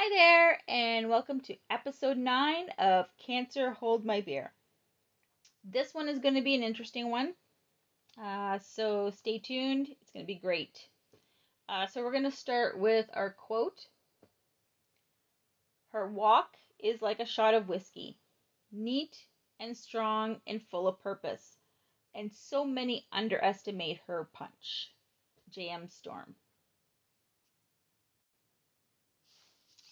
Hi there, and welcome to episode 9 of Cancer Hold My Beer. This one is going to be an interesting one, uh, so stay tuned. It's going to be great. Uh, so, we're going to start with our quote Her walk is like a shot of whiskey, neat and strong and full of purpose, and so many underestimate her punch. J.M. Storm.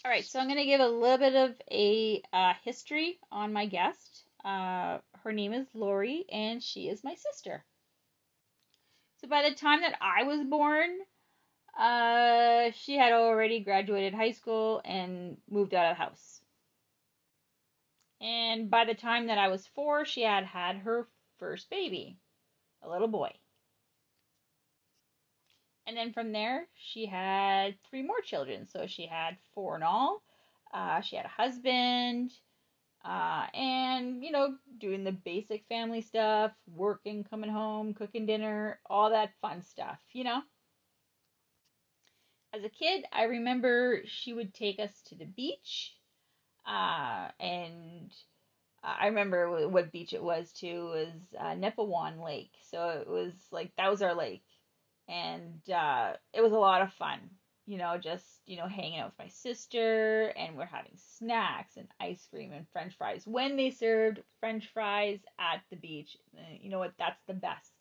All right, so I'm going to give a little bit of a uh, history on my guest. Uh, her name is Lori, and she is my sister. So by the time that I was born, uh, she had already graduated high school and moved out of the house. And by the time that I was four, she had had her first baby, a little boy. And then from there, she had three more children. So she had four in all. Uh, she had a husband, uh, and, you know, doing the basic family stuff, working, coming home, cooking dinner, all that fun stuff, you know? As a kid, I remember she would take us to the beach, uh, and I remember what beach it was too. Was uh, Nepahwin Lake, so it was like that was our lake, and uh, it was a lot of fun. You know, just you know, hanging out with my sister, and we're having snacks and ice cream and French fries when they served French fries at the beach. Uh, you know what? That's the best.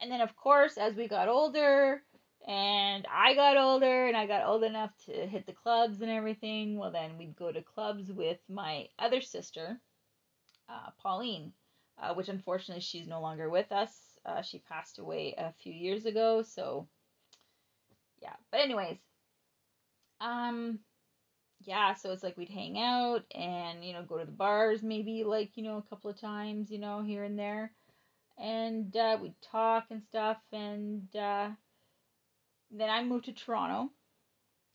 And then, of course, as we got older, and I got older and I got old enough to hit the clubs and everything, well, then we'd go to clubs with my other sister, uh, Pauline, uh, which unfortunately she's no longer with us. Uh, she passed away a few years ago, so yeah. But anyways, um, yeah. So it's like we'd hang out and you know go to the bars maybe like you know a couple of times you know here and there, and uh, we'd talk and stuff. And uh, then I moved to Toronto,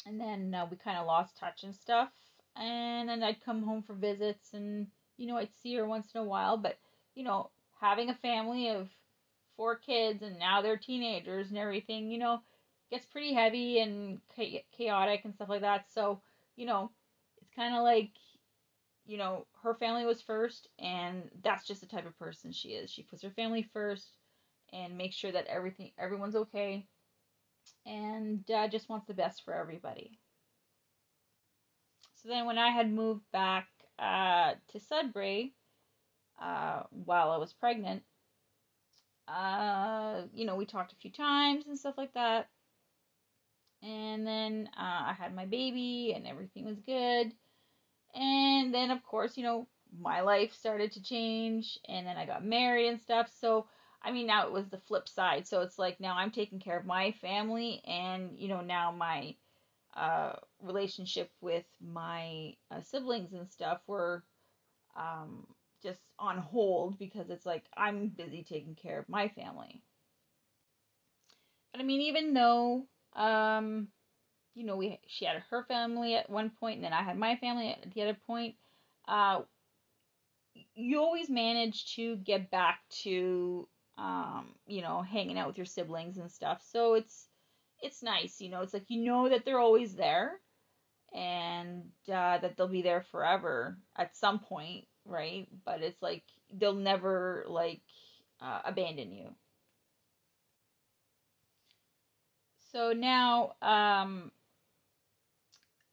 and then uh, we kind of lost touch and stuff. And then I'd come home for visits, and you know I'd see her once in a while, but you know having a family of four kids and now they're teenagers and everything, you know, gets pretty heavy and chaotic and stuff like that. So, you know, it's kind of like, you know, her family was first, and that's just the type of person she is. She puts her family first and makes sure that everything, everyone's okay, and uh, just wants the best for everybody. So then, when I had moved back uh, to Sudbury uh, while I was pregnant, uh, you know, we talked a few times and stuff like that. And then uh, I had my baby and everything was good. And then, of course, you know, my life started to change and then I got married and stuff. So, I mean, now it was the flip side. So it's like now I'm taking care of my family and, you know, now my uh, relationship with my uh, siblings and stuff were um, just on hold because it's like I'm busy taking care of my family. But I mean, even though um, you know, we she had her family at one point, and then I had my family at the other point. Uh, you always manage to get back to um, you know, hanging out with your siblings and stuff. So it's it's nice, you know. It's like you know that they're always there, and uh, that they'll be there forever at some point, right? But it's like they'll never like uh, abandon you. So now, um,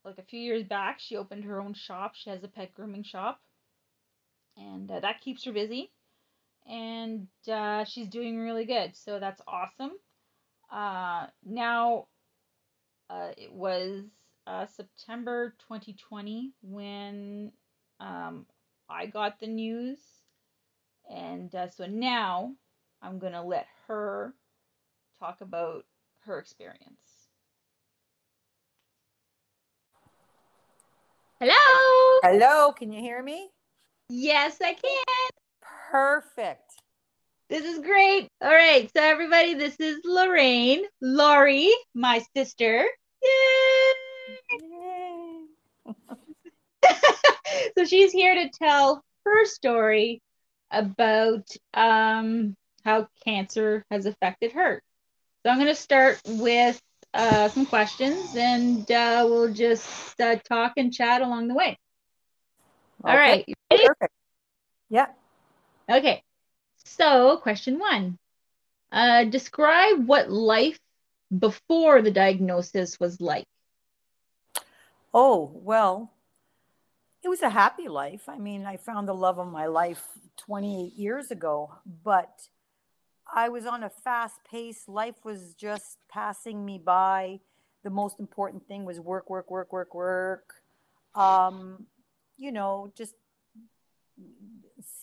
like a few years back, she opened her own shop. She has a pet grooming shop, and uh, that keeps her busy. And uh, she's doing really good, so that's awesome. Uh, now, uh, it was uh, September 2020 when um, I got the news, and uh, so now I'm gonna let her talk about her experience. Hello. Hello, can you hear me? Yes, I can. Perfect. This is great. All right, so everybody, this is Lorraine, Laurie, my sister. Yay! Yay. so she's here to tell her story about um, how cancer has affected her. So I'm going to start with uh, some questions, and uh, we'll just uh, talk and chat along the way. All Okay, right. you ready? Perfect. Yeah. Okay. So, question one uh, Describe what life before the diagnosis was like. Oh, well, it was a happy life. I mean, I found the love of my life 28 years ago, but I was on a fast pace. Life was just passing me by. The most important thing was work, work, work, work, work. Um, you know, just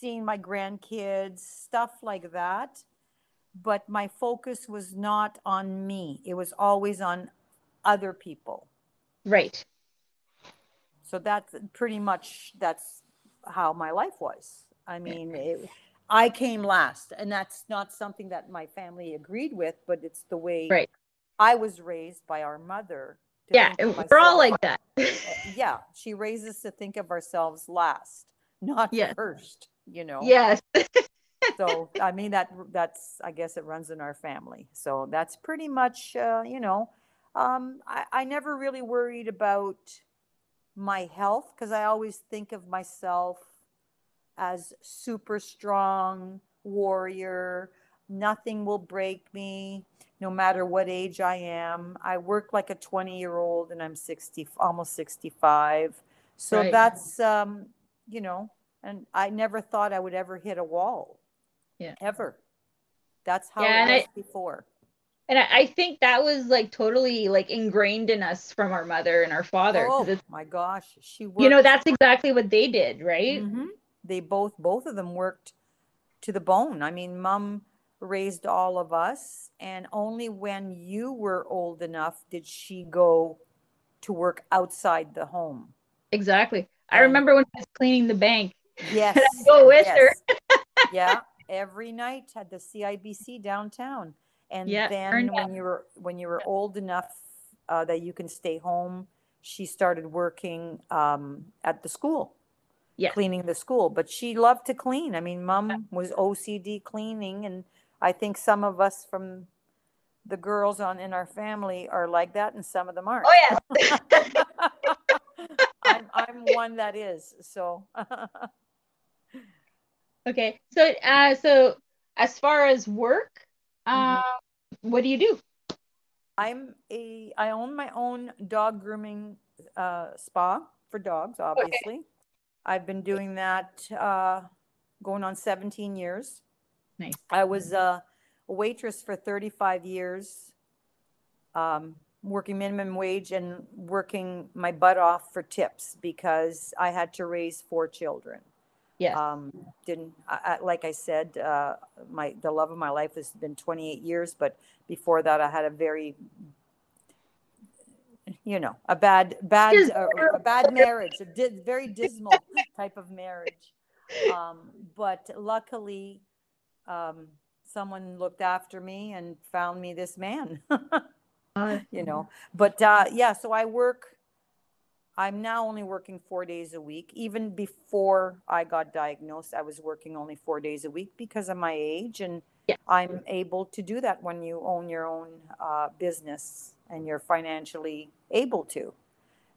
seeing my grandkids, stuff like that. But my focus was not on me, it was always on other people. Right. So that's pretty much that's how my life was. I mean, it, I came last, and that's not something that my family agreed with, but it's the way Right. I was raised by our mother. Yeah. We're all like that. Uh, yeah, she raises to think of ourselves last, not Yes. first. You know. yes. So I mean that that's I guess it runs in our family. So that's pretty much uh, you know. Um, I, I never really worried about my health because I always think of myself as super strong warrior. Nothing will break me, no matter what age I am. I work like a 20 year old and I'm 60, almost 65. So Right. that's, um, you know, and I never thought I would ever hit a wall. Yeah. Ever. That's how Yeah, it I- was before. And I, I think that was like totally like ingrained in us from our mother and our father. Oh my gosh. She worked. you know, that's exactly what they did, right? Mhm. They both both of them worked to the bone. I mean, mom raised all of us, and only when you were old enough did she go to work outside the home. Exactly. I remember when I was cleaning the bank. Yes. go with her. yeah, every night at the CIBC downtown. And Yeah, then earned when you were when you were old enough uh, that you can stay home, she started working um, at the school. Yes. cleaning the school. But she loved to clean. I mean, mom was OCD cleaning, and I think some of us from the girls on in our family are like that, and some of them aren't. Oh yes. I'm I'm one that is. So Okay. So uh so as far as work, um Mhm. what do you do? I'm a I own my own dog grooming uh, spa for dogs. Obviously, I've been doing that uh, going on 17 years. Nice. I was uh, a waitress for 35 years, um, working minimum wage and working my butt off for tips because I had to raise four children. Yes. Um, didn't I, I, like I said, uh, my the love of my life has been 28 years, but before that, I had a very, you know, a bad bad uh, a bad marriage, a di- very dismal type of marriage. Um, but luckily, um, someone looked after me and found me this man. Uh, you know but uh yeah so i work i'm now only working four days a week. Even before i got diagnosed i was working only four days a week because of my age and Yeah. i'm able to do that when you own your own uh, business and you're financially able to.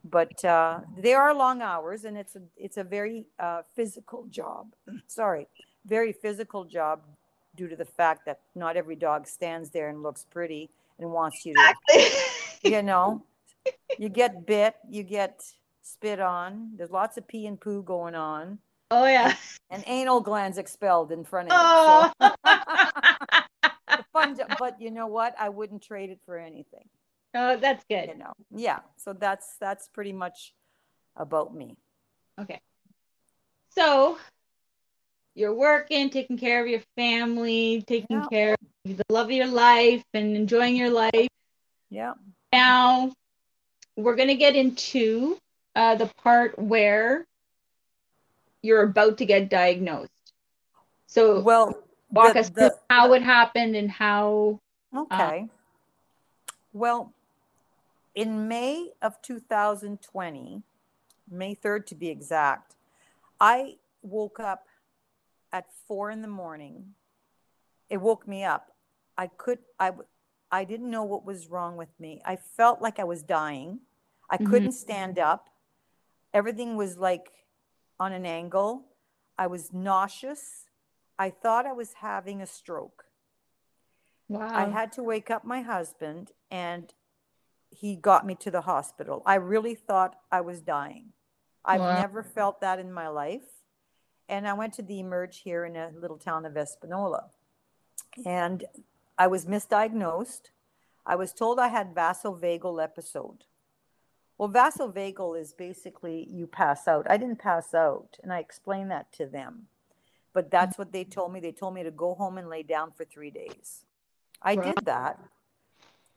But uh, they are long hours and it's a it's a very uh, physical job. Sorry. Very physical job due to the fact that not every dog stands there and looks pretty and wants you to you know, you get bit, you get spit on. There's lots of pee and poo going on, oh yeah. and anal glands expelled in front of you. Oh. So, fun but you know what? I wouldn't trade it for anything. oh, that's good. You know, yeah. So that's that's pretty much about me. Okay. So you're working, taking care of your family, taking Yeah. care of the love of your life and enjoying your life. Yeah. Now we're gonna get into uh, the part where you're about to get diagnosed. So Well, walk the- us through the- how it happened and how Okay. well, in May of 2020, May 3rd to be exact, I woke up at four in the morning. It woke me up. I could, I, I didn't know what was wrong with me. I felt like I was dying. I Mhm. couldn't stand up. Everything was like on an angle. I was nauseous. I thought I was having a stroke. Wow. I had to wake up my husband and he got me to the hospital. I really thought I was dying. I've Wow. never felt that in my life. And I went to the Emerge here in a little town of Espanola. And I was misdiagnosed. I was told I had vasovagal episode. Well, vasovagal is basically you pass out. I didn't pass out, and I explained that to them. But that's what they told me. They told me to go home and lay down for three days. I did that.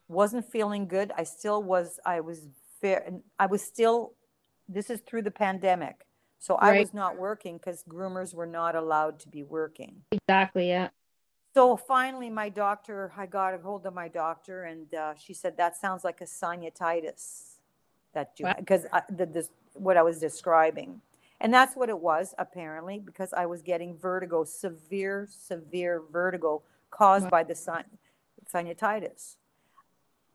Wasn't feeling good. I still was. I was fair. I was still. This is through the pandemic, so I was not working because groomers were not allowed to be working. exactly. Yeah. So finally, my doctor, I got a hold of my doctor, and uh, she said that sounds like a sinusitis that you Wow. because the this what I was describing, and that's what it was apparently because I was getting vertigo, severe, severe vertigo caused Wow. by the sin- sinusitis.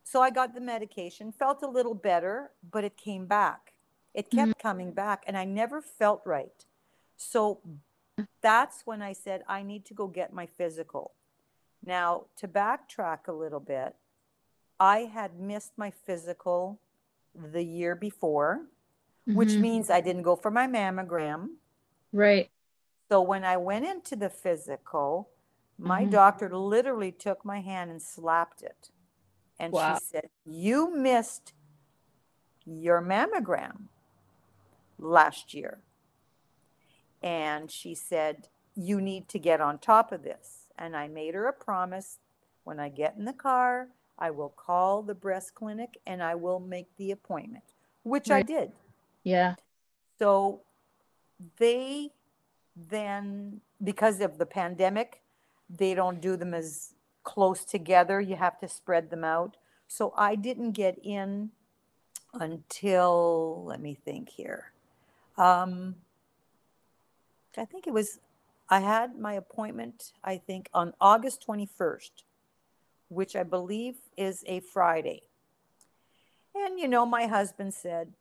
So I got the medication, felt a little better, but it came back. It kept mm-hmm. coming back, and I never felt right. So that's when I said, I need to go get my physical. Now, to backtrack a little bit, I had missed my physical the year before, which Mhm. means I didn't go for my mammogram. Right. So when I went into the physical, my Mhm. doctor literally took my hand and slapped it. And Wow. she said, You missed your mammogram last year. And she said, You need to get on top of this. And I made her a promise when I get in the car, I will call the breast clinic and I will make the appointment, which I did. Yeah. So they then, because of the pandemic, they don't do them as close together. You have to spread them out. So I didn't get in until, let me think here. Um, I think it was, I had my appointment, I think, on August 21st, which I believe is a Friday. And, you know, my husband said,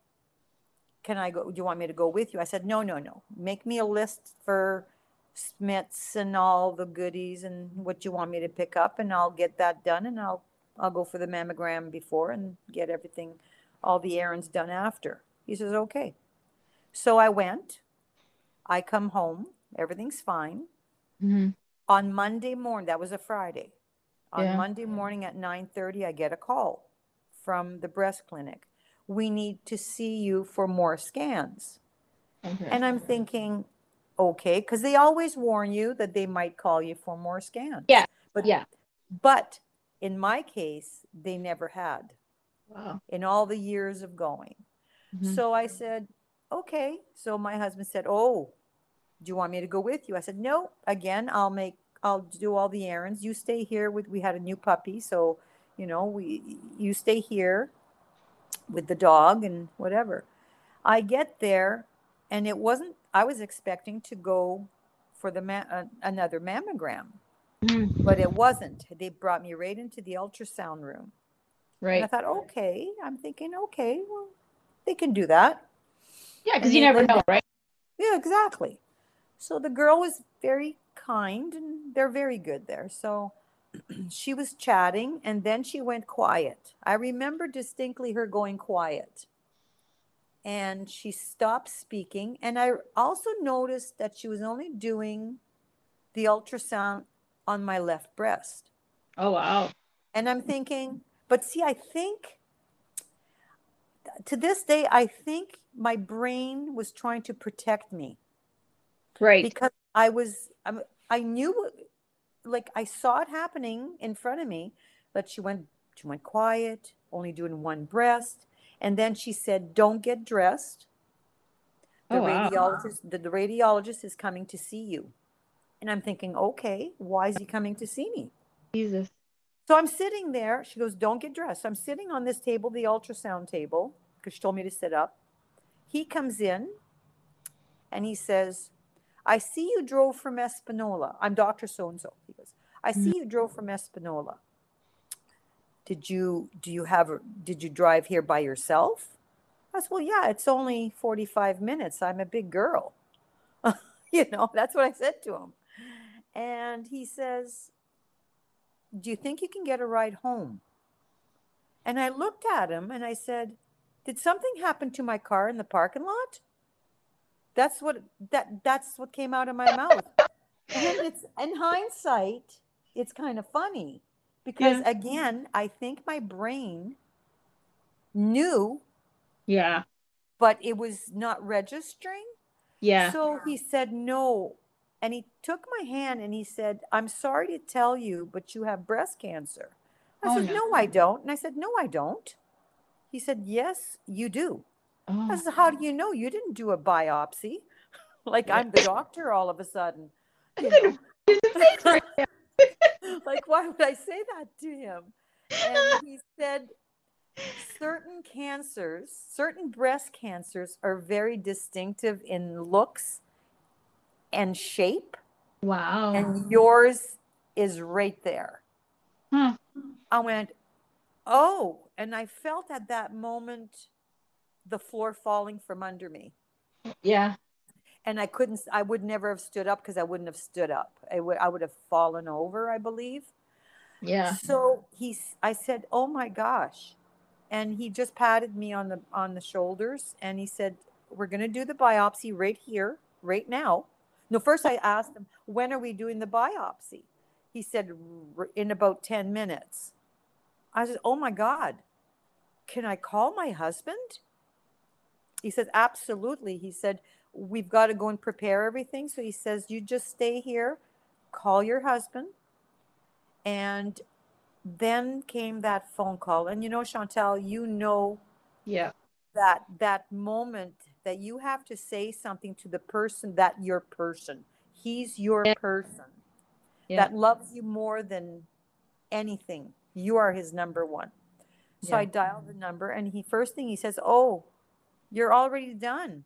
can I go? Do you want me to go with you? I said, no, no, no. Make me a list for Smiths and all the goodies and what you want me to pick up, and I'll get that done, and I'll I'll go for the mammogram before and get everything, all the errands done after. He says, okay. So I went. I come home. Everything's fine. Mhm. On Monday morning, that was a Friday. On Yeah. Monday morning at 9:30, I get a call from the breast clinic. We need to see you for more scans. Okay. And I'm thinking, okay, because they always warn you that they might call you for more scans. Yeah, But yeah. but in my case, they never had Wow. in all the years of going. Mhm. So I said, okay. So my husband said, oh, do you want me to go with you? I said, no. Again, I'll make, I'll do all the errands. You stay here with. We had a new puppy, so you know, we you stay here with the dog and whatever. I get there, and it wasn't. I was expecting to go for the ma- uh, another mammogram, Mhm. but it wasn't. They brought me right into the ultrasound room. Right. And I thought, okay. I'm thinking, okay, well, they can do that. Yeah, because you never know, right? Yeah, exactly. So the girl was very kind and they're very good there. So she was chatting and then she went quiet. I remember distinctly her going quiet. And she stopped speaking. And I also noticed that she was only doing the ultrasound on my left breast. Oh wow. And I'm thinking, but see, I think to this day, I think my brain was trying to protect me Right. because I was, I'm, I knew, like I saw it happening in front of me, but she went, she went quiet, only doing one breast, and then she said, "Don't get dressed. The Oh, wow. radiologist, the, the radiologist is coming to see you." And I'm thinking, okay, why is he coming to see me? Jesus. So I'm sitting there. She goes, Don't get dressed. I'm sitting on this table, the ultrasound table, because she told me to sit up. He comes in and he says, I see you drove from Espanola. I'm Dr. So and so. He goes, I see mm. you drove from Espanola. did you do you have did you drive here by yourself? I said, well, yeah, it's only 45 minutes. I'm a big girl. you know, that's what I said to him. And he says, do you think you can get a ride home? And I looked at him and I said, Did something happen to my car in the parking lot? That's what that that's what came out of my mouth. And it's in hindsight, it's kind of funny because Yeah. again, I think my brain knew, Yeah. but it was not registering. Yeah. So he said no. And he took my hand and he said, I'm sorry to tell you, but you have breast cancer. I Oh, said, no. no. I don't. And I said, No, I don't. He said, Yes, you do. I oh. said, How do you know? You didn't do a biopsy. like I'm the doctor all of a sudden. You know? like, why would I say that to him? And he said, certain cancers, certain breast cancers are very distinctive in looks and shape, wow. and yours is right there. Huh. I went, oh, and I felt at that moment the floor falling from under me. Yeah. And I couldn't, I would never have stood up because I wouldn't have stood up. I would, I would have fallen over, I believe. Yeah. So he's, I said, oh my gosh. And he just patted me on the, on the shoulders and he said, we're going to do the biopsy right here, right now. No, first I asked him, when are we doing the biopsy? He said, in about 10 minutes. I said, oh my God, can I call my husband? He says, absolutely. He said, we've got to go and prepare everything. So he says, you just stay here, call your husband. And then came that phone call. And you know, Chantal, you know Yeah. that that moment that you have to say something to the person that your person. He's your Yeah. person Yeah. that loves you more than anything. You are his number one. So Yeah. I dialed the number, and he first thing he says, "Oh, you're already done.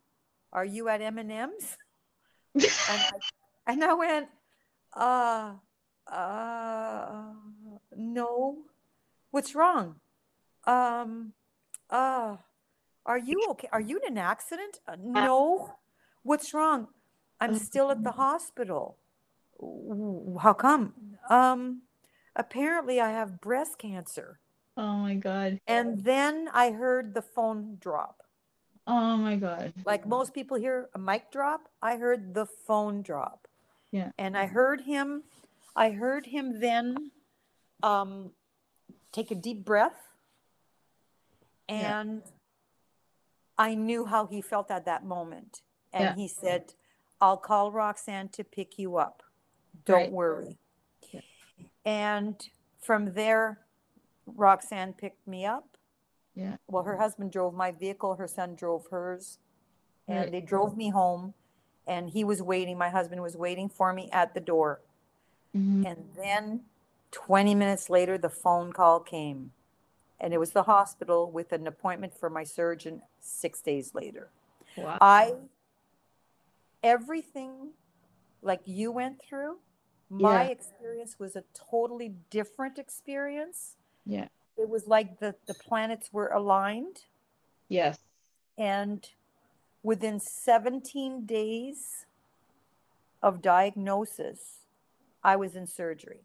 Are you at M&M's?" and, I, and I went, "Uh, uh, no. What's wrong? Um, uh, are you okay? Are you in an accident? "Uh, no. What's wrong? I'm still at the hospital. How come? Um, apparently I have breast cancer. Oh my god. And then I heard the phone drop. Oh my god. Like most people hear a mic drop, I heard the phone drop. Yeah. And I heard him, I heard him then um, take a deep breath. Yeah. And I knew how he felt at that moment. And Yeah. he said, I'll call Roxanne to pick you up. Don't Right. worry. Yeah. And from there, Roxanne picked me up. Yeah. Well, her husband drove my vehicle, her son drove hers, and Right. they drove me home. And he was waiting, my husband was waiting for me at the door. Mhm. And then 20 minutes later, the phone call came. And it was the hospital with an appointment for my surgeon six days later. Wow. I, everything like you went through, my Yeah. experience was a totally different experience. Yeah. It was like the, the planets were aligned. Yes. And within 17 days of diagnosis, I was in surgery.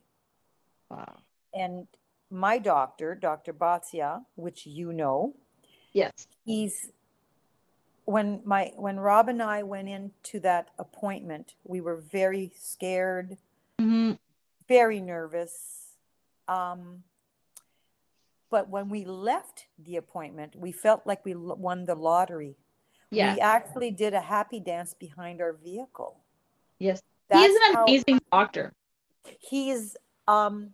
Wow. And my doctor, Dr. Batia, which you know, Yes. he's when my when Rob and I went into that appointment, we were very scared, hmm very nervous. Um, but when we left the appointment, we felt like we won the lottery. Yeah. We actually did a happy dance behind our vehicle. Yes. That's he is an how- amazing doctor. he's um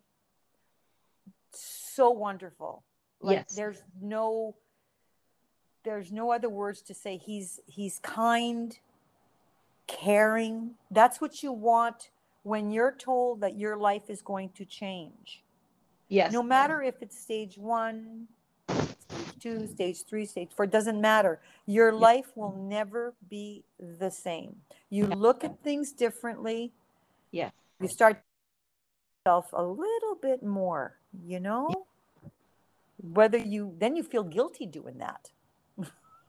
so wonderful like Yes. there's no there's no other words to say he's he's kind caring that's what you want when you're told that your life is going to change Yes. no matter if it's stage one stage two stage three stage four it doesn't matter your life will never be the same you look at things differently Yes. you start yourself a little bit more, you know? whether you then you feel guilty doing that.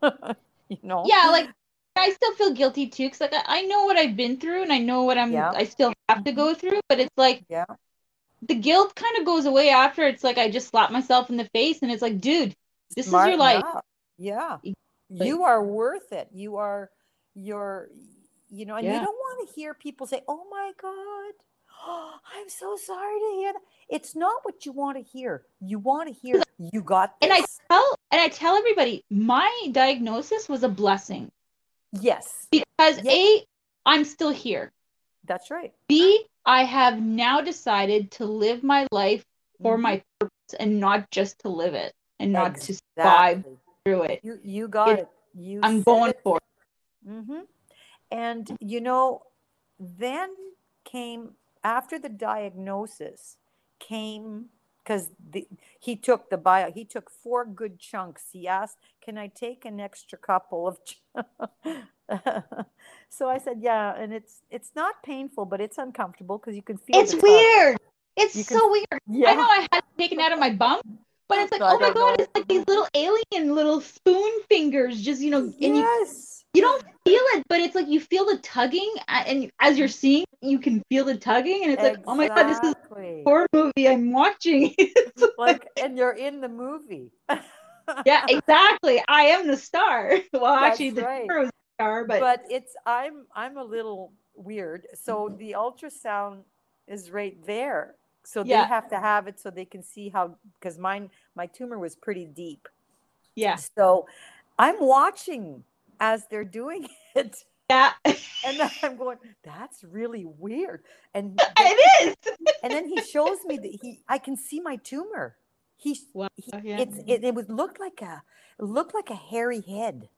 you know? Yeah, like I still feel guilty too, because like I, I know what I've been through and I know what I'm Yeah. I still have to go through, but it's like Yeah. The guilt kind of goes away after it's like I just slap myself in the face and it's like, dude, this is your life. up. Yeah. Exactly. You are worth it. You are you're you know, and you don't want to hear people say, "Oh my god, I'm so sorry to hear that." It's not what you want to hear. You want to hear you got this. And I tell and I tell everybody my diagnosis was a blessing yes, because Yeah. A, I'm still here. that's right. B, I have now decided to live my life for Mhm. my purpose and not just to live it and not to survive through it. You you got It- it. You I'm going it. for it. hmm And you know, then came after the diagnosis came because he took the bio. He took four good chunks. He asked, "Can I take an extra couple of?" ch-" so I said, "Yeah," and it's it's not painful, but it's uncomfortable because you can feel It's weird. It's You can- so weird. Yeah, I know I had it taken out of my bum, but it's like, oh my god, know. it's like these little alien little spoon fingers, just you know, and you, yes, you don't feel it, but it's like you feel the tugging, and as you're seeing, you can feel the tugging, and it's like, oh my god, this is a horror movie I'm watching. like, and you're in the movie. yeah, exactly. I am the star. Well, actually, the right. was star, but, but it's i'm i'm a little weird. So mm-hmm. the ultrasound is right there. So they have to have it so they can see how because mine my tumor was pretty deep. Yeah, so i'm watching as they're doing it. Yeah, and then i'm going that's really weird. And then, it is. and then he shows me that he i can see my tumor. He, Wow, he yeah. it's it, it would look like a it looked like a hairy head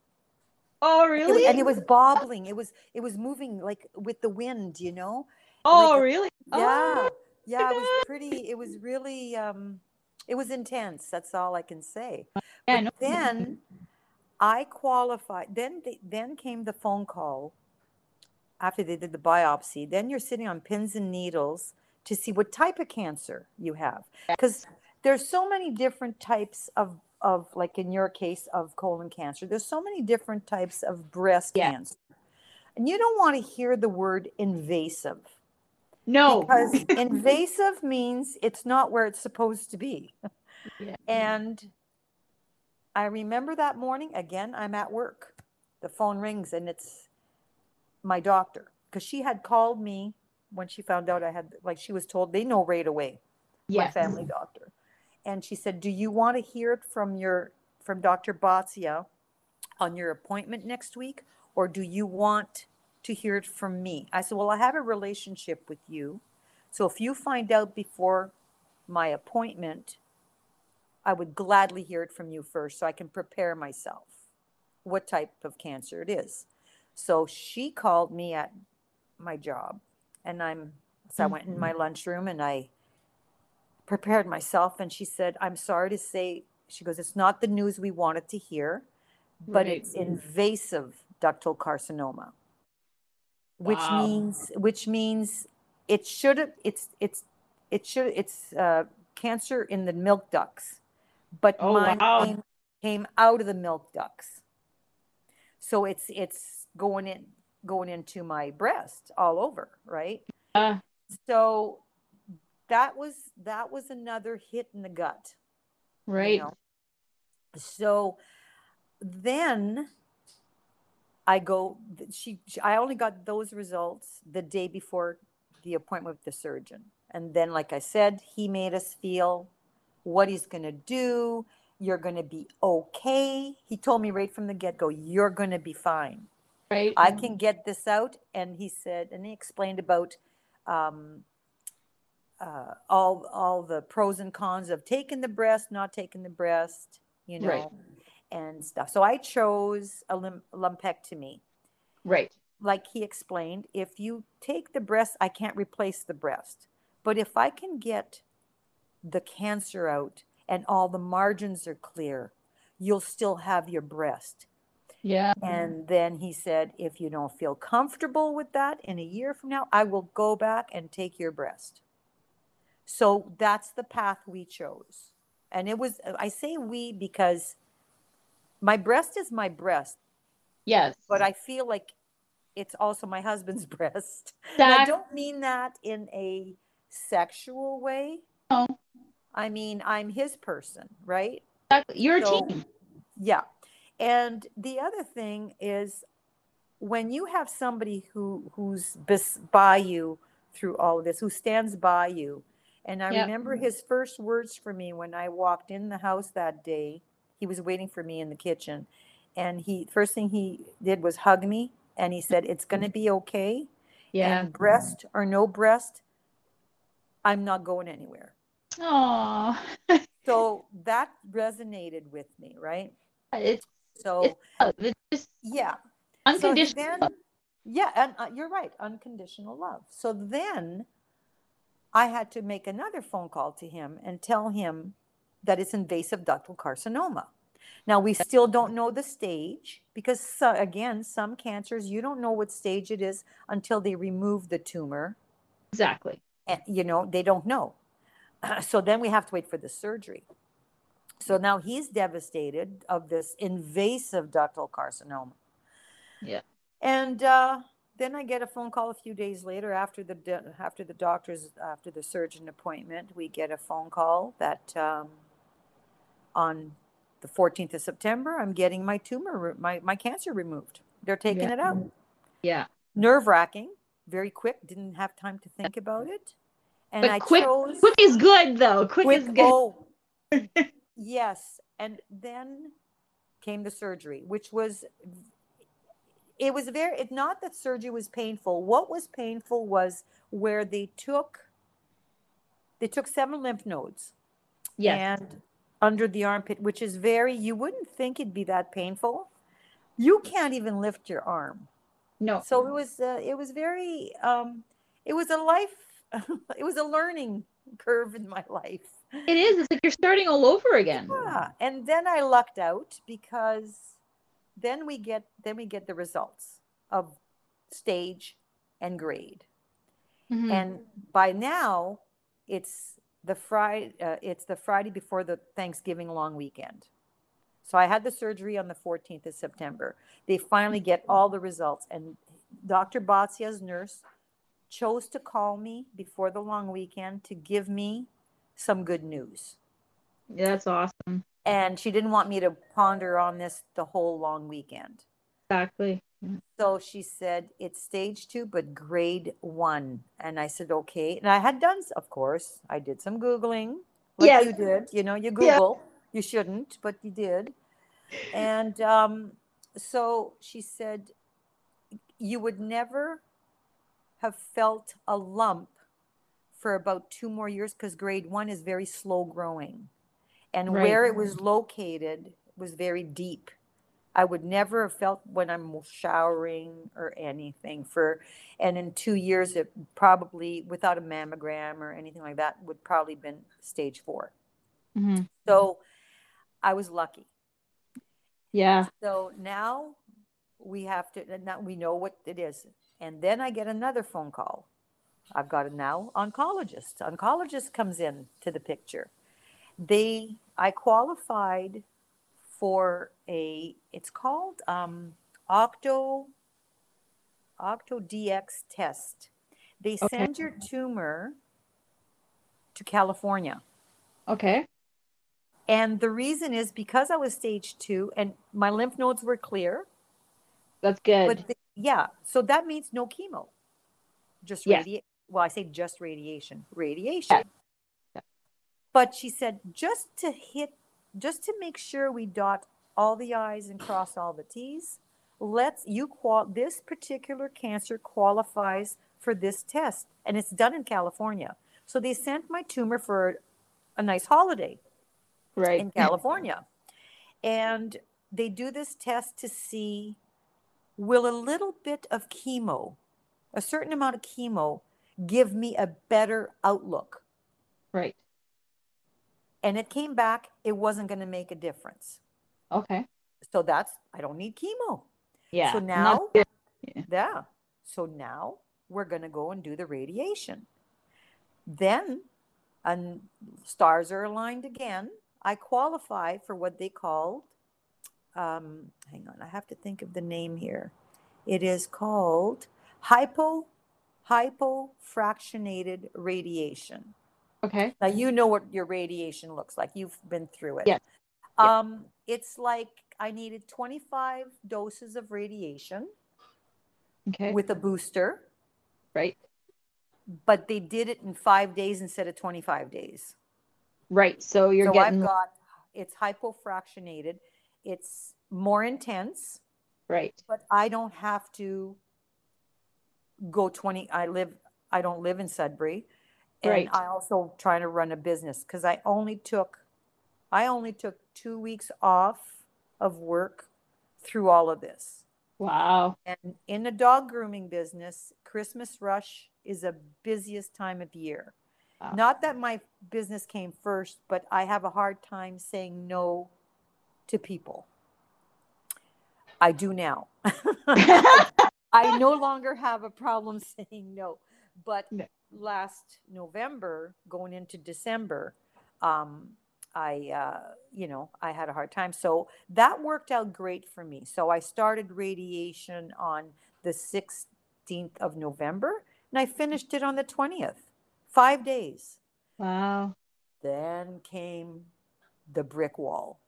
Oh, It really? and it was bobbling. It was it was moving like with the wind, you know. oh, like really? Yeah, Oh, yeah. It was pretty. It was really. um It was intense. That's all I can say. yeah, no. then I qualified. Then they, then came the phone call after they did the biopsy. Then you're sitting on pins and needles to see what type of cancer you have, because there's so many different types of of like in your case of colon cancer. There's so many different types of breast Yeah. cancer, and you don't want to hear the word invasive no. because invasive means it's not where it's supposed to be. Yeah. And I remember that morning, again, I'm at work. The phone rings and it's my doctor because she had called me when she found out I had, like, she was told they know right away, my Yes. family doctor. And she said, Do you want to hear it from your, from Dr. Batia on your appointment next week? Or do you want to hear it from me? I said, Well, I have a relationship with you. So if you find out before my appointment, I would gladly hear it from you first so I can prepare myself what type of cancer it is. So she called me at my job and I'm so I went in my mm-hmm. lunchroom and I prepared myself and she said, I'm sorry to say, she goes, it's not the news we wanted to hear, but Right. it's invasive ductal carcinoma. Which Wow. means which means it should it's it's it should it's uh, cancer in the milk ducts, but Oh, mine wow. came, came out of the milk ducts. So it's it's going in going into my breast all over, right? Uh, So that was that was another hit in the gut. you right. know. So then I go she, she I only got those results the day before the appointment with the surgeon. And then like I said, he made us feel what he's going to do. You're going to be okay. He told me right from the get-go, you're going to be fine. Right. I can get this out. And he said, and he explained about um, uh, all all the pros and cons of taking the breast, not taking the breast, you know, Right. and stuff. So I chose a lim- lumpectomy. right. Like he explained, if you take the breast, I can't replace the breast. But if I can get the cancer out and all the margins are clear, you'll still have your breast. Yeah. And then he said, if you don't feel comfortable with that in a year from now, I will go back and take your breast. So that's the path we chose. And it was, I say we because my breast is my breast, Yes. but I feel like it's also my husband's breast. That- I don't mean that in a sexual way. No. I mean, I'm his person, right? Exactly. You're a So- team. Yeah. And the other thing is when you have somebody who who's by you through all of this, who stands by you. And I Yep. remember his first words for me when I walked in the house that day. He was waiting for me in the kitchen. And he first thing he did was hug me and he said, It's gonna be okay. Yeah. And breast or no breast, I'm not going anywhere. Oh, So that resonated with me, right? it's, So it's just yeah. unconditional. So love. then, yeah, and uh, you're right, unconditional love. So then I had to make another phone call to him and tell him that it's invasive ductal carcinoma. Now, we still don't know the stage because, again, some cancers, you don't know what stage it is until they remove the tumor. exactly. And, you know, they don't know. So then we have to wait for the surgery. So now he's devastated of this invasive ductal carcinoma. Yeah. And uh, then I get a phone call a few days later after the after the doctor's after the surgeon appointment. We get a phone call that um, on the 14th of September, I'm getting my tumor, my my cancer removed. They're taking Yeah. it out. Yeah. Nerve wracking, very quick. Didn't have time to think about it. And But I quick- chose Quick is good though. Quick, quick is good. oh yes and then came the surgery which was it was very it not that surgery was painful what was painful was where they took they took seven lymph nodes yes. and under the armpit which is very you wouldn't think it'd be that painful you can't even lift your arm no. so it was uh, it was very um it was a life it was a learning curve in my life It is. It's like you're starting all over again. yeah, and then I lucked out because then we get then we get the results of stage and grade, Mhm. and by now it's the Friday uh, it's the Friday before the Thanksgiving long weekend. So I had the surgery on the 14th of September. They finally get all the results, and Dr. Batsia's nurse chose to call me before the long weekend to give me some good news Yeah, that's awesome. And she didn't want me to ponder on this the whole long weekend. Exactly. So she said it's stage two, but grade one. And I said, okay. And I had done, of course, I did some Googling. Like Yes. you did. You know, you Yeah. Google. You shouldn't, but you did. And um, so she said, you would never have felt a lump for about two more years because grade one is very slow growing. And Right. where it was located was very deep. I would never have felt when I'm showering or anything for, and in two years, it probably without a mammogram or anything like that would probably been stage four. Mhm. So I was lucky. Yeah. So now we have to, now we know what it is. And then I get another phone call. I've got a now oncologist. Oncologist comes in to the picture. They, I qualified for a, it's called um, Octo, Oncotype DX test. They Okay. send your tumor to California. Okay. And the reason is because I was stage two and my lymph nodes were clear. That's good. But the, yeah, so that means no chemo, just radiation. Well, I say just radiation, radiation. Yeah. But she said just to hit, just to make sure we dot all the i's and cross all the t's. Let's you qual this particular cancer qualifies for this test, and it's done in California. So they sent my tumor for a nice holiday right. in California. and they do this test to see will a little bit of chemo, a certain amount of chemo, give me a better outlook? Right. And it came back, it wasn't going to make a difference. Okay. So that's, I don't need chemo. Yeah. So now, good. yeah. So now we're going to go and do the radiation. Then, and stars are aligned again. I qualify for what they called, um, hang on, I have to think of the name here. It is called hypo hypofractionated radiation. Okay. Now you know what your radiation looks like. You've been through it. Yes. Yeah. Um, it's like I needed 25 doses of radiation Okay. with a booster, right. but they did it in five days instead of 25 days. Right. So you're so getting I've got it's hypofractionated. It's more intense, right. but I don't have to go 20. I live. I don't live in Sudbury, and I also try to run a business because I only took, I only took two weeks off of work through all of this. Wow. And in the dog grooming business, Christmas rush is a busiest time of year. Wow. Not that my business came first, but I have a hard time saying no to people. I do now. I no longer have a problem saying no. But No. Last November, going into December, um, I, uh, you know, I had a hard time. So that worked out great for me. So I started radiation on the 16th of November and I finished it on the 20th, five days. Wow. Then came the brick wall.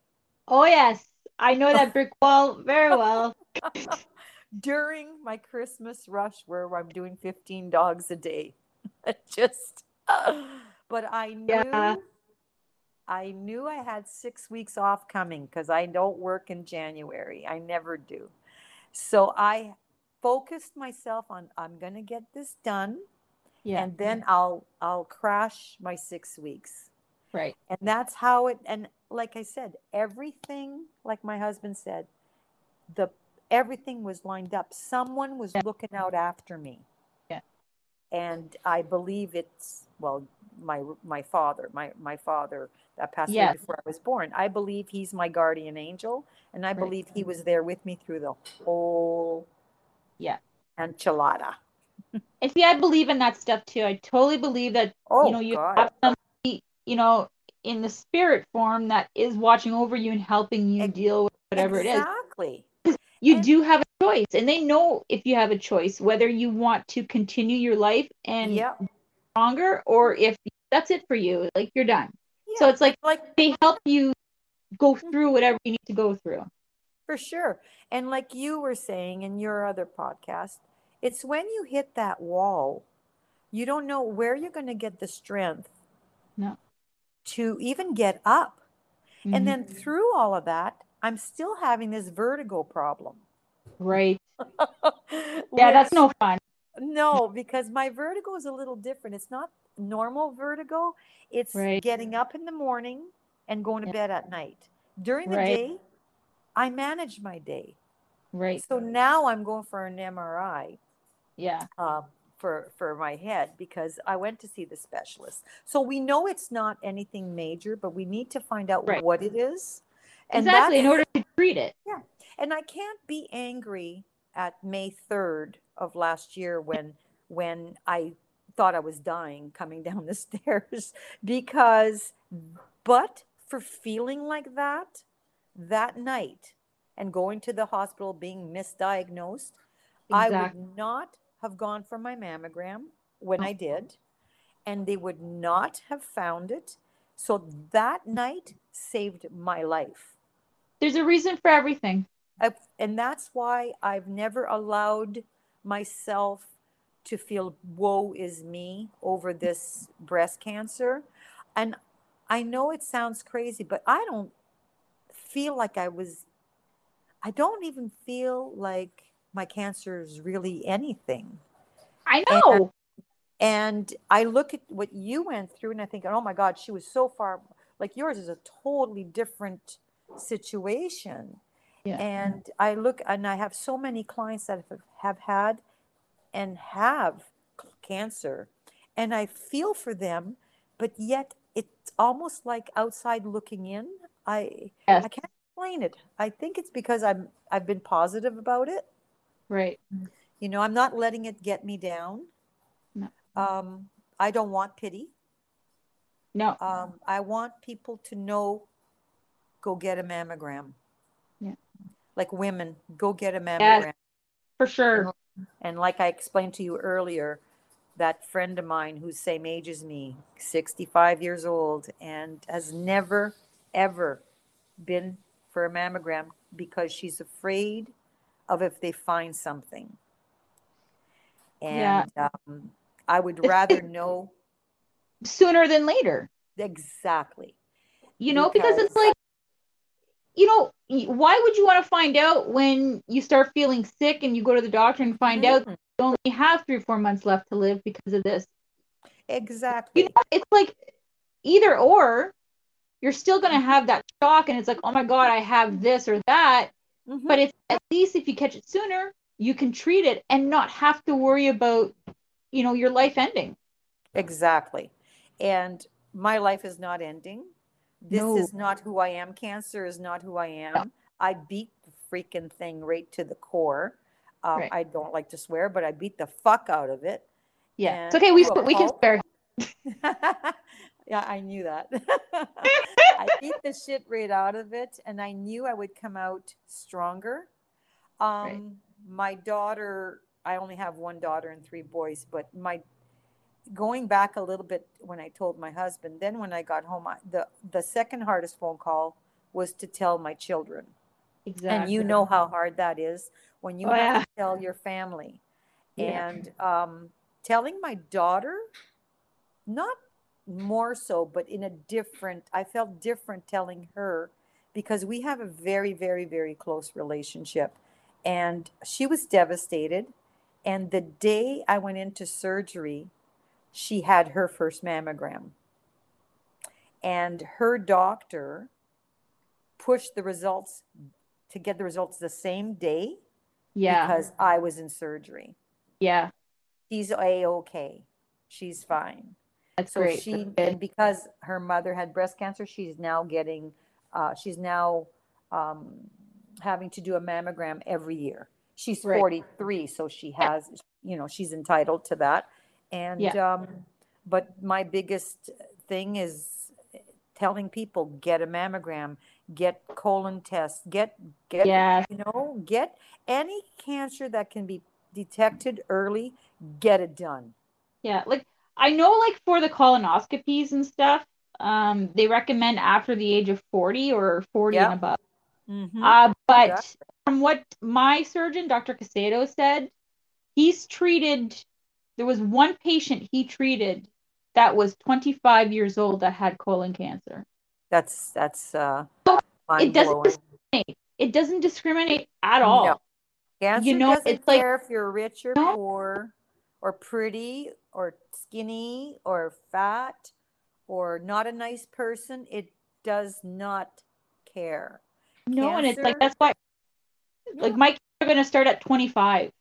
Oh yes. I know that brick wall very well. During my Christmas rush, where I'm doing 15 dogs a day, just, but I knew, Yeah. I knew I had six weeks off coming because I don't work in January. I never do. So I focused myself on I'm going to get this done Yeah. and then I'll I'll crash my 6 weeks. right. And that's how it and like I said, everything like my husband said, the everything was lined up. Someone was looking out after me. And I believe it's well my my father, my my father that passed Yes. away before I was born. I believe he's my guardian angel and I Right. believe he was there with me through the whole Yeah. enchilada. And see, I believe in that stuff too. I totally believe that Oh you know you God. have somebody, you know, in the spirit form that is watching over you and helping you deal with whatever it is. Exactly. You And- do have a choice, and they know if you have a choice whether you want to continue your life and Yeah. stronger, or if that's it for you, like you're done. So it's like like they help you go through whatever you need to go through. For sure. And like you were saying in your other podcast, it's when you hit that wall, you don't know where you're going to get the strength No. to even get up. Mhm. And then through all of that, I'm still having this vertigo problem. Right, yeah, that's no fun. no, because my vertigo is a little different. It's not normal vertigo. It's Right. getting up in the morning and going to Yeah. bed at night. During the Right. day, I manage my day. Right, So now I'm going for an MRI yeah, um, for for my head because I went to see the specialist. So we know it's not anything major, but we need to find out Right. what it is. exactly. In order to treat it, and I can't be angry at May 3rd of last year when when I thought I was dying coming down the stairs because but for feeling like that that night and going to the hospital being misdiagnosed I would not have gone for my mammogram when I oh. did and they would not have found it. So that night saved my life. There's a reason for everything. I, and that's why I've never allowed myself to feel woe is me over this breast cancer. And I know it sounds crazy, but I don't feel like I was, I don't even feel like my cancer is really anything. I And- know. And I look at what you went through and I think, oh my God, she was so far, like yours is a totally different situation. Yeah. And I look and I have so many clients that have, have had and have cancer. And I feel for them, but yet it's almost like outside looking in. I Yes. I can't explain it. I think it's because I'm I've been positive about it Right. you know i'm not letting it get me down No. um, i don't want pity No. um, i want people to know go get a mammogram. Yeah. Like women, go get a mammogram. For sure. And like I explained to you earlier, that friend of mine who's same age as me, 65 years old, and has never, ever been for a mammogram because she's afraid of if they find something. And um, I would rather know Sooner than later. exactly. You know, because, it's like, you know, why would you want to find out when you start feeling sick and you go to the doctor and find out Mhm. you only have three or four months left to live because of this? Exactly. You know, it's like either or, you're still going to have that shock and it's like, oh my God, I have this or that. Mhm. But it's at least if you catch it sooner, you can treat it and not have to worry about, you know, your life ending. Exactly. And my life is not ending. This No. is not who I am. Cancer is not who I am. I beat the freaking thing right to the core. Um, Right. I don't like to swear, but I beat the fuck out of it. Yeah. It's okay. We, we can spare. yeah, I knew that. I beat the shit right out of it, and I knew I would come out stronger. Um, Right. My daughter, I only have one daughter and three boys, but my going back a little bit when I told my husband, then when I got home, I, the the second hardest phone call was to tell my children. Exactly. And you know how hard that is when you Oh, have yeah. to tell your family. Yeah. And um, telling my daughter, not more so, but in a different, I felt different telling her because we have a very, very, very close relationship. And she was devastated. And the day I went into surgery, she had her first mammogram. And her doctor pushed the results to get the results the same day Yeah. because I was in surgery. yeah. She's a okay. She's fine. That's So great. she and because her mother had breast cancer, she's now getting uh, she's now um, having to do a mammogram every year. She's Right. 43, so she has you know she's entitled to that. And um, but my biggest thing is telling people get a mammogram, get colon tests, get get Yeah. you know get any cancer that can be detected early, get it done. Yeah. Like I know like for the colonoscopies and stuff, um, they recommend after the age of 40 or 40 Yeah. and above. Mhm. Uh, but Exactly. from what my surgeon, Dr. Casado, said, he's treated, there was one patient he treated that was 25 years old that had colon cancer. That's that's uh, it doesn't discriminate. It doesn't discriminate at all. No. Cancer you know, doesn't it's like- if you're rich or No. poor, or pretty, or skinny, or fat, or not a nice person. It does not care. No, and it's like that's why, like Yeah. my kids are gonna start at 25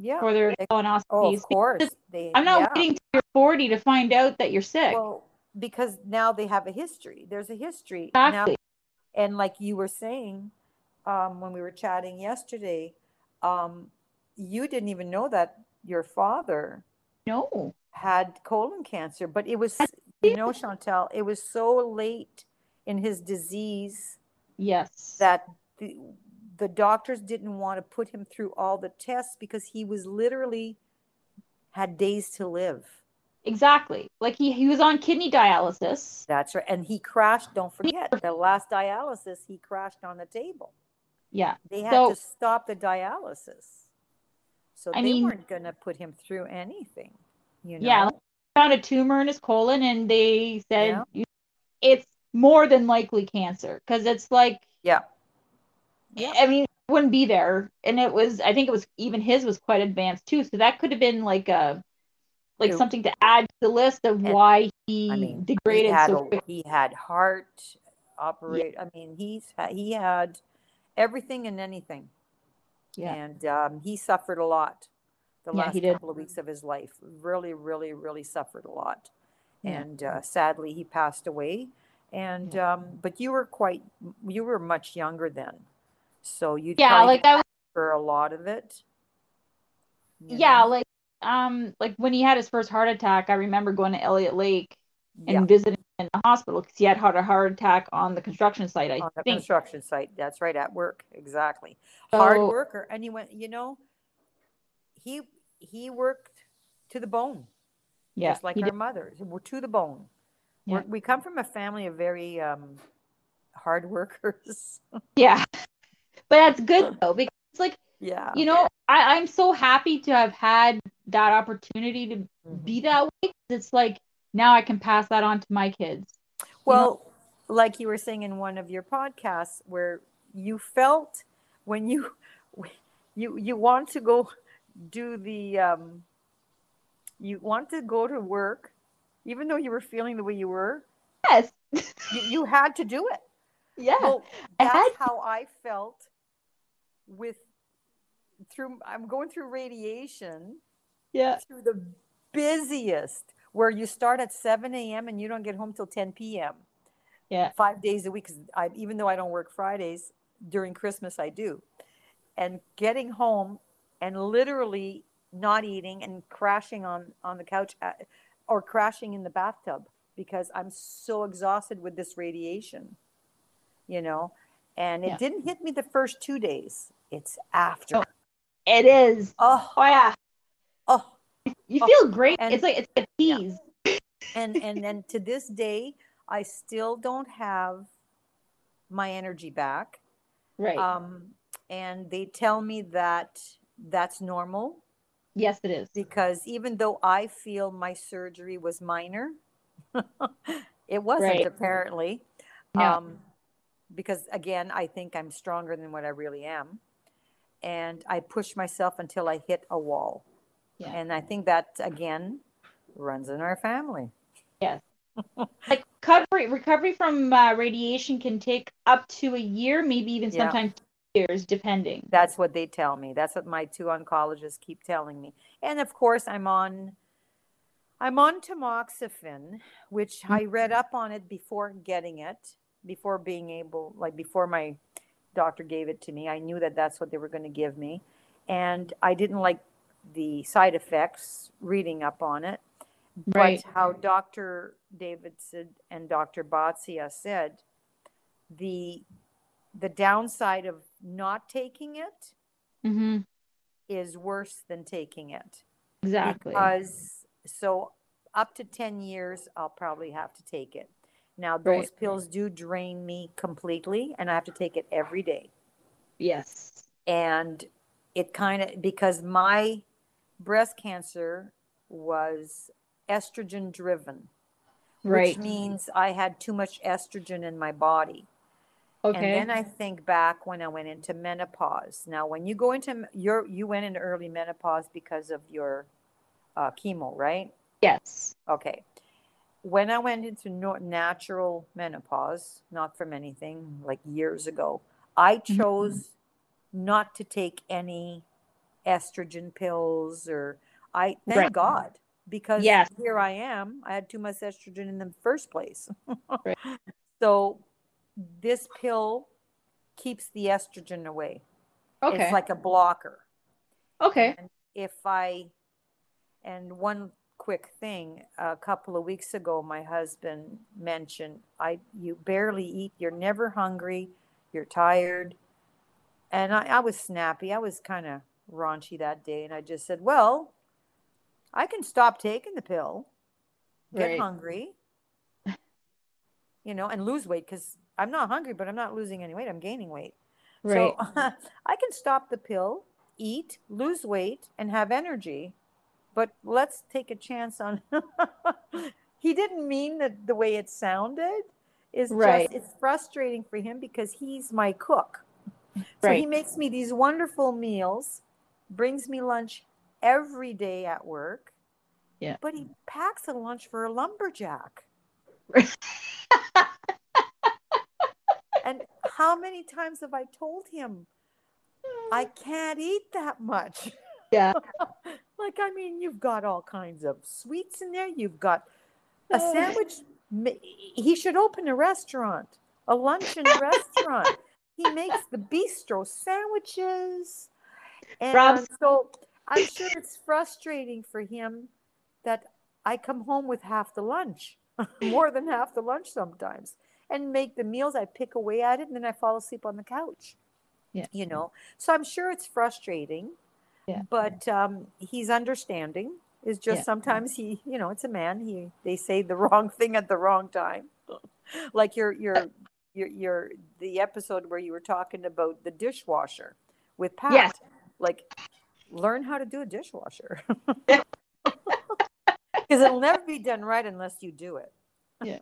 Yeah. for their colonoscopies. Oh, of course. They. I'm not yeah. waiting till you're 40 to find out that you're sick. Well, because now they have a history. There's a history exactly. now, and like you were saying, um, when we were chatting yesterday, um, you didn't even know that your father No. had colon cancer, but it was, you know, Chantel, it was so late in his disease Yes. that the, doctors didn't want to put him through all the tests because he was literally had days to live. exactly. Like he he was on kidney dialysis. That's right. And he crashed, don't forget, the last dialysis, he crashed on the table. Yeah. They had So- to stop the dialysis. So I they mean- weren't going to put him through anything, you know? Yeah, Found a tumor in his colon, and they said Yeah. it's more than likely cancer because it's like Yeah. Yeah. I mean, wouldn't be there, and it was. I think it was even his was quite advanced too. So that could have been like a, like something to add to the list of And, why he I mean, degraded he had, so a- he had heart operate. I mean, he's he had everything and anything. Yeah. And um, he suffered a lot the Yeah, last he did. couple of weeks of his life. Really, really, really suffered a lot. Yeah. And uh, sadly, he passed away. And um, but you were quite, you were much younger then, so you Yeah, like I was. for a lot of it. Yeah, know? like um, like when he had his first heart attack, I remember going to Elliott Lake and yeah, visiting in the hospital because he had had a heart attack on the construction site. I on the think. construction site. That's right, at work, exactly. Hard worker, and he went. You know, he he worked to the bone, Yeah, just like our did. mothers. We're to the bone. Yeah. we come from a family of very um, hard workers. yeah. But that's good though because it's like yeah, you know I I'm so happy to have had that opportunity to be that way. It's like now I can pass that on to my kids. Well, like you were saying in one of your podcasts, where you felt when you you you want to go do the um, you want to go to work, even though you were feeling the way you were, Yes. you, you had to do it. Yeah. Well, I that's had how I felt with through. I'm going through radiation yeah. through the busiest, where you start at 7 a.m. and you don't get home till 10 p.m. Yeah. five days a week. I, even though I don't work Fridays during Christmas, I do. And getting home and literally not eating and crashing on on the couch at, or crashing in the bathtub because I'm so exhausted with this radiation, you know. And it Yeah. didn't hit me the first two days. It's after. Oh. It is. Oh, Oh yeah. oh, You Oh, feel great. and- it's like it's a Yeah. tease. and and then to this day, I still don't have my energy back. Right. um, and they tell me that that's normal yes, it is. because even though I feel my surgery was minor, it wasn't Right. apparently. No. Um, because again, I think I'm stronger than what I really am, and I push myself until I hit a wall, Yeah. and I think that again runs in our family. Yes. like recovery recovery from uh, radiation can take up to a year, maybe even Yeah. sometimes two years, depending. That's what they tell me. That's what my two oncologists keep telling me. And of course, I'm on I'm on tamoxifen, which I read up on it before getting it, before being able like before my doctor gave it to me. I knew that that's what they were going to give me, and I didn't like the side effects reading up on it. Right. But how Dr. Davidson and Dr. Batzia said, the the downside of not taking it hmm is worse than taking it Exactly. because so up to 10 years i'll probably have to take it now those Right. pills do drain me completely and i have to take it every day yes. and it kind of because my breast cancer was estrogen driven Right. which means i had too much estrogen in my body okay. And then I think back when I went into menopause. Now, when you go into your, you went into early menopause because of your uh, chemo, right? yes. Okay. When I went into natural menopause, not from anything like years ago, I Mhm. chose not to take any estrogen pills or I thank Right. God because Yes. here I am. I had too much estrogen in the first place. Right. So this pill keeps the estrogen away. Okay. It's like a blocker. okay. And if I, and one quick thing, a couple of weeks ago, my husband mentioned, I, you barely eat, you're never hungry, you're tired. And I, I was snappy. I was kind of raunchy that day. And I just said, well, I can stop taking the pill, get Right. hungry, you know, and lose weight because I'm not hungry, but I'm not losing any weight. I'm gaining weight. Right. So I can stop the pill, eat, lose weight, and have energy. But let's take a chance on. he didn't mean that the way it sounded. Is Right. just it's frustrating for him because he's my cook. So he makes me these wonderful meals, brings me lunch every day at work. Yeah. But he packs a lunch for a lumberjack. And how many times have I told him I can't eat that much? Yeah. like, I mean, you've got all kinds of sweets in there. You've got a sandwich. He should open a restaurant, a luncheon restaurant. He makes the bistro sandwiches. And Rob's- so I'm sure it's frustrating for him that I come home with half the lunch. more than half the lunch sometimes and make the meals i pick away at it and then i fall asleep on the couch Yeah. you know so i'm sure it's frustrating Yeah. but um, he's understanding is just Yeah. sometimes he you know it's a man he they say the wrong thing at the wrong time like your your your your the episode where you were talking about the dishwasher with Pat Yes. like learn how to do a dishwasher because it'll never be done right unless you do it yeah.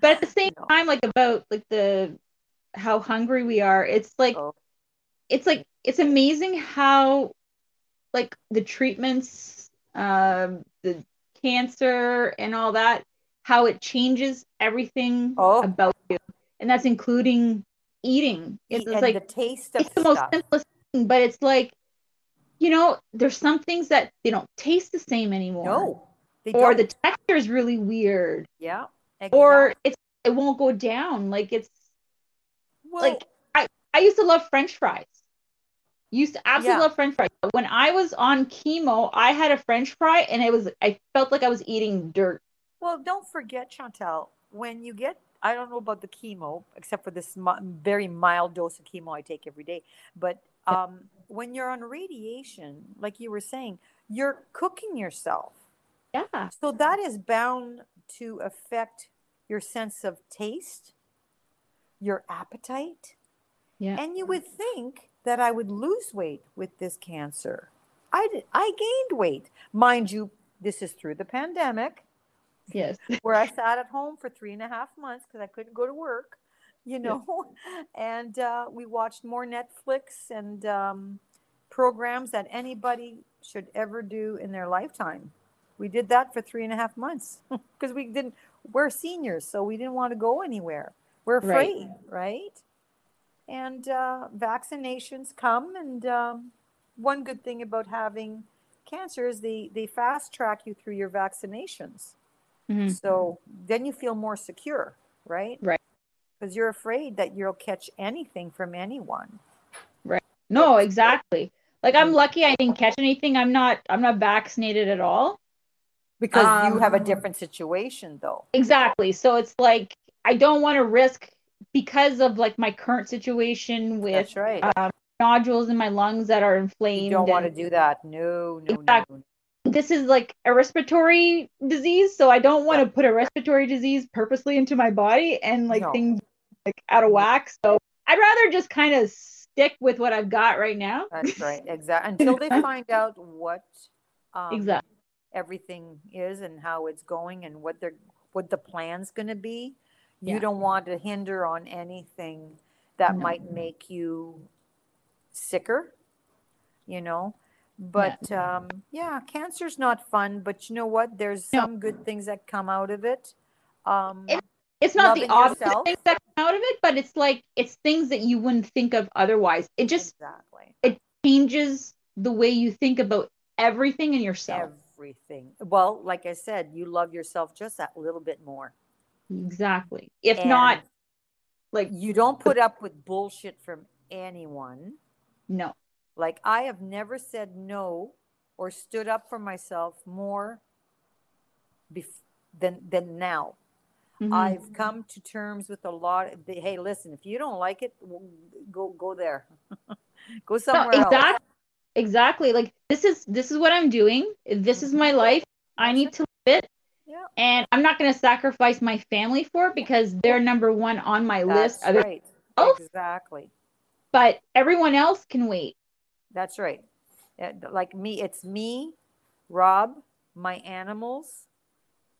But at the same No. time, like about like the how hungry we are, it's like Oh. It's like it's amazing how like the treatments, um, the cancer and all that, how it changes everything Oh. about you, and that's including eating. It's, it's like the taste of it's the most simplest thing, but it's like you know, there's some things that they don't taste the same anymore. no Or the texture is really weird. yeah Or it's it won't go down. Like it's well, like I, used to love French fries. Used to absolutely Yeah. love French fries. But when I was on chemo, I had a French fry and it was I felt like I was eating dirt. Well, don't forget, Chantel, when you get, I don't know about the chemo, except for this very mild dose of chemo I take every day. But um, when you're on radiation, like you were saying, you're cooking yourself. Yeah. So that is bound to affect your sense of taste, your appetite. Yeah. And you would think that I would lose weight with this cancer. I, did, I gained weight. Mind you, this is through the pandemic Yes. where I sat at home for three and a half months because I couldn't go to work, you know, and uh, we watched more Netflix and um, programs that anybody should ever do in their lifetime. We did that for three and a half months because we didn't, we're seniors, so we didn't want to go anywhere. We're Right. afraid, right? And uh, vaccinations come, and um, one good thing about having cancer is they, they fast track you through your vaccinations. Mhm. So then you feel more secure, right? Right. Because you're afraid that you'll catch anything from anyone. Right. No, exactly. Like I'm Mm. lucky I didn't catch anything. I'm not I'm not vaccinated at all. Because you have a Um, different situation, though. Exactly. So it's like I don't want to risk because of like my current situation with That's right. um, nodules in my lungs that are inflamed. you don't want to do that. No, no, Exactly. no. This is like a respiratory disease, so I don't want to put a respiratory disease purposely into my body and like No. things like out of whack. So I'd rather just kind of stick with what I've got right now. That's right. Exactly. Until they find out what um, Exactly. everything is and how it's going and what they're what the plan's going to be. You don't want to hinder on anything that No. might make you sicker, you know. But um, yeah, cancer's not fun. But you know what? There's No. some good things that come out of it. Um, It- It's not the obvious yourself. things that come out of it, but it's like it's things that you wouldn't think of otherwise. It just exactly changes the way you think about everything in yourself. everything. Well, like I said, you love yourself just that little bit more. Exactly. If And not, like you don't put up with bullshit from anyone. no. Like I have never said no or stood up for myself more bef- than than now. Mhm. I've come to terms with a lot. Of the, hey, listen, if you don't like it, go go there, go No, somewhere else. exactly. Exactly. Like this is this is what I'm doing. This is my life. I need to Yeah. And I'm not going to sacrifice my family for it because they're number one on my list. That's Other, right. else? Exactly. But everyone else can wait. That's right. Like me, it's me, Rob, my animals,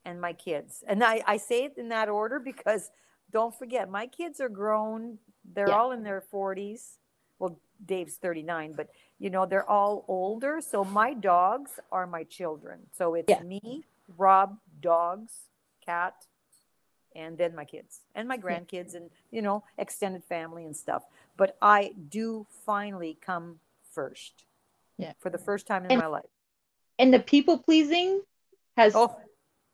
and my kids. And I, I say it in that order because don't forget, my kids are grown. They're Yeah. all in their 40s. Well, Dave's 39, but you know, they're all older. So my dogs are my children. So it's Yeah. me, Rob, dogs, cat, and then my kids and my grandkids and, you know, extended family and stuff. But I do finally come first. Yeah. For the first time in And- my life. And the people pleasing has Oh,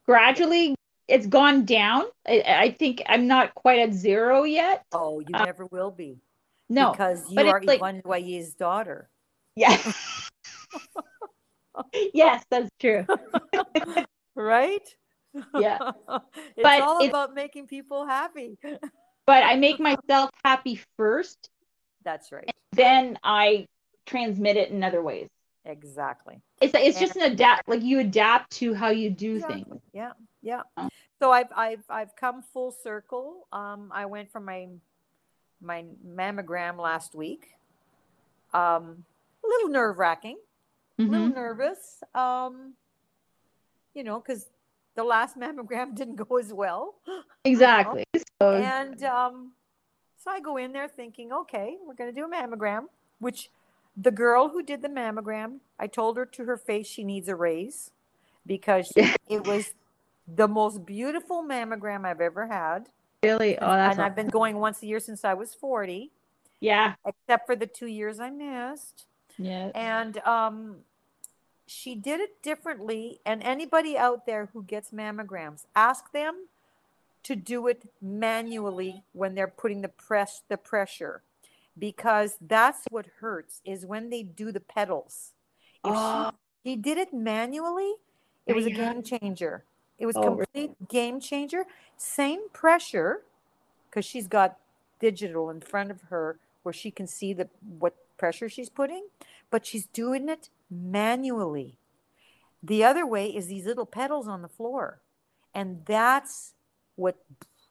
gradually it's gone down. I, I think I'm not quite at zero yet. oh, you Uh, never will be. No. Because you are like- Yvonne daughter. Yeah. yes, that's true. Right? Yeah. it's But all it's- about making people happy. but I make myself happy first, That's right. then I transmit it in other ways. Exactly. It's it's just an adapt like you adapt to how you do things. Yeah, yeah. Oh. So I've I've I've come full circle. Um, I went for my my mammogram last week. Um, a little nerve wracking, a little Mhm. nervous. Um, you know, because the last mammogram didn't go as well. Exactly. So And um, so I go in there thinking, okay, we're going to do a mammogram, which the girl who did the mammogram, I told her to her face she needs a raise because it was the most beautiful mammogram I've ever had. really, oh, that's and I've been going once a year since I was 40, yeah, except for the two years I missed. yeah. And um, she did it differently. And anybody out there who gets mammograms, ask them to do it manually when they're putting the press the pressure, because that's what hurts is when they do the pedals. If Oh. she, ah. he did it manually, it was a game changer. It was Oh, really? complete game changer. Same pressure, because she's got digital in front of her where she can see the what pressure she's putting, but she's doing it manually. The other way is these little pedals on the floor. And that's what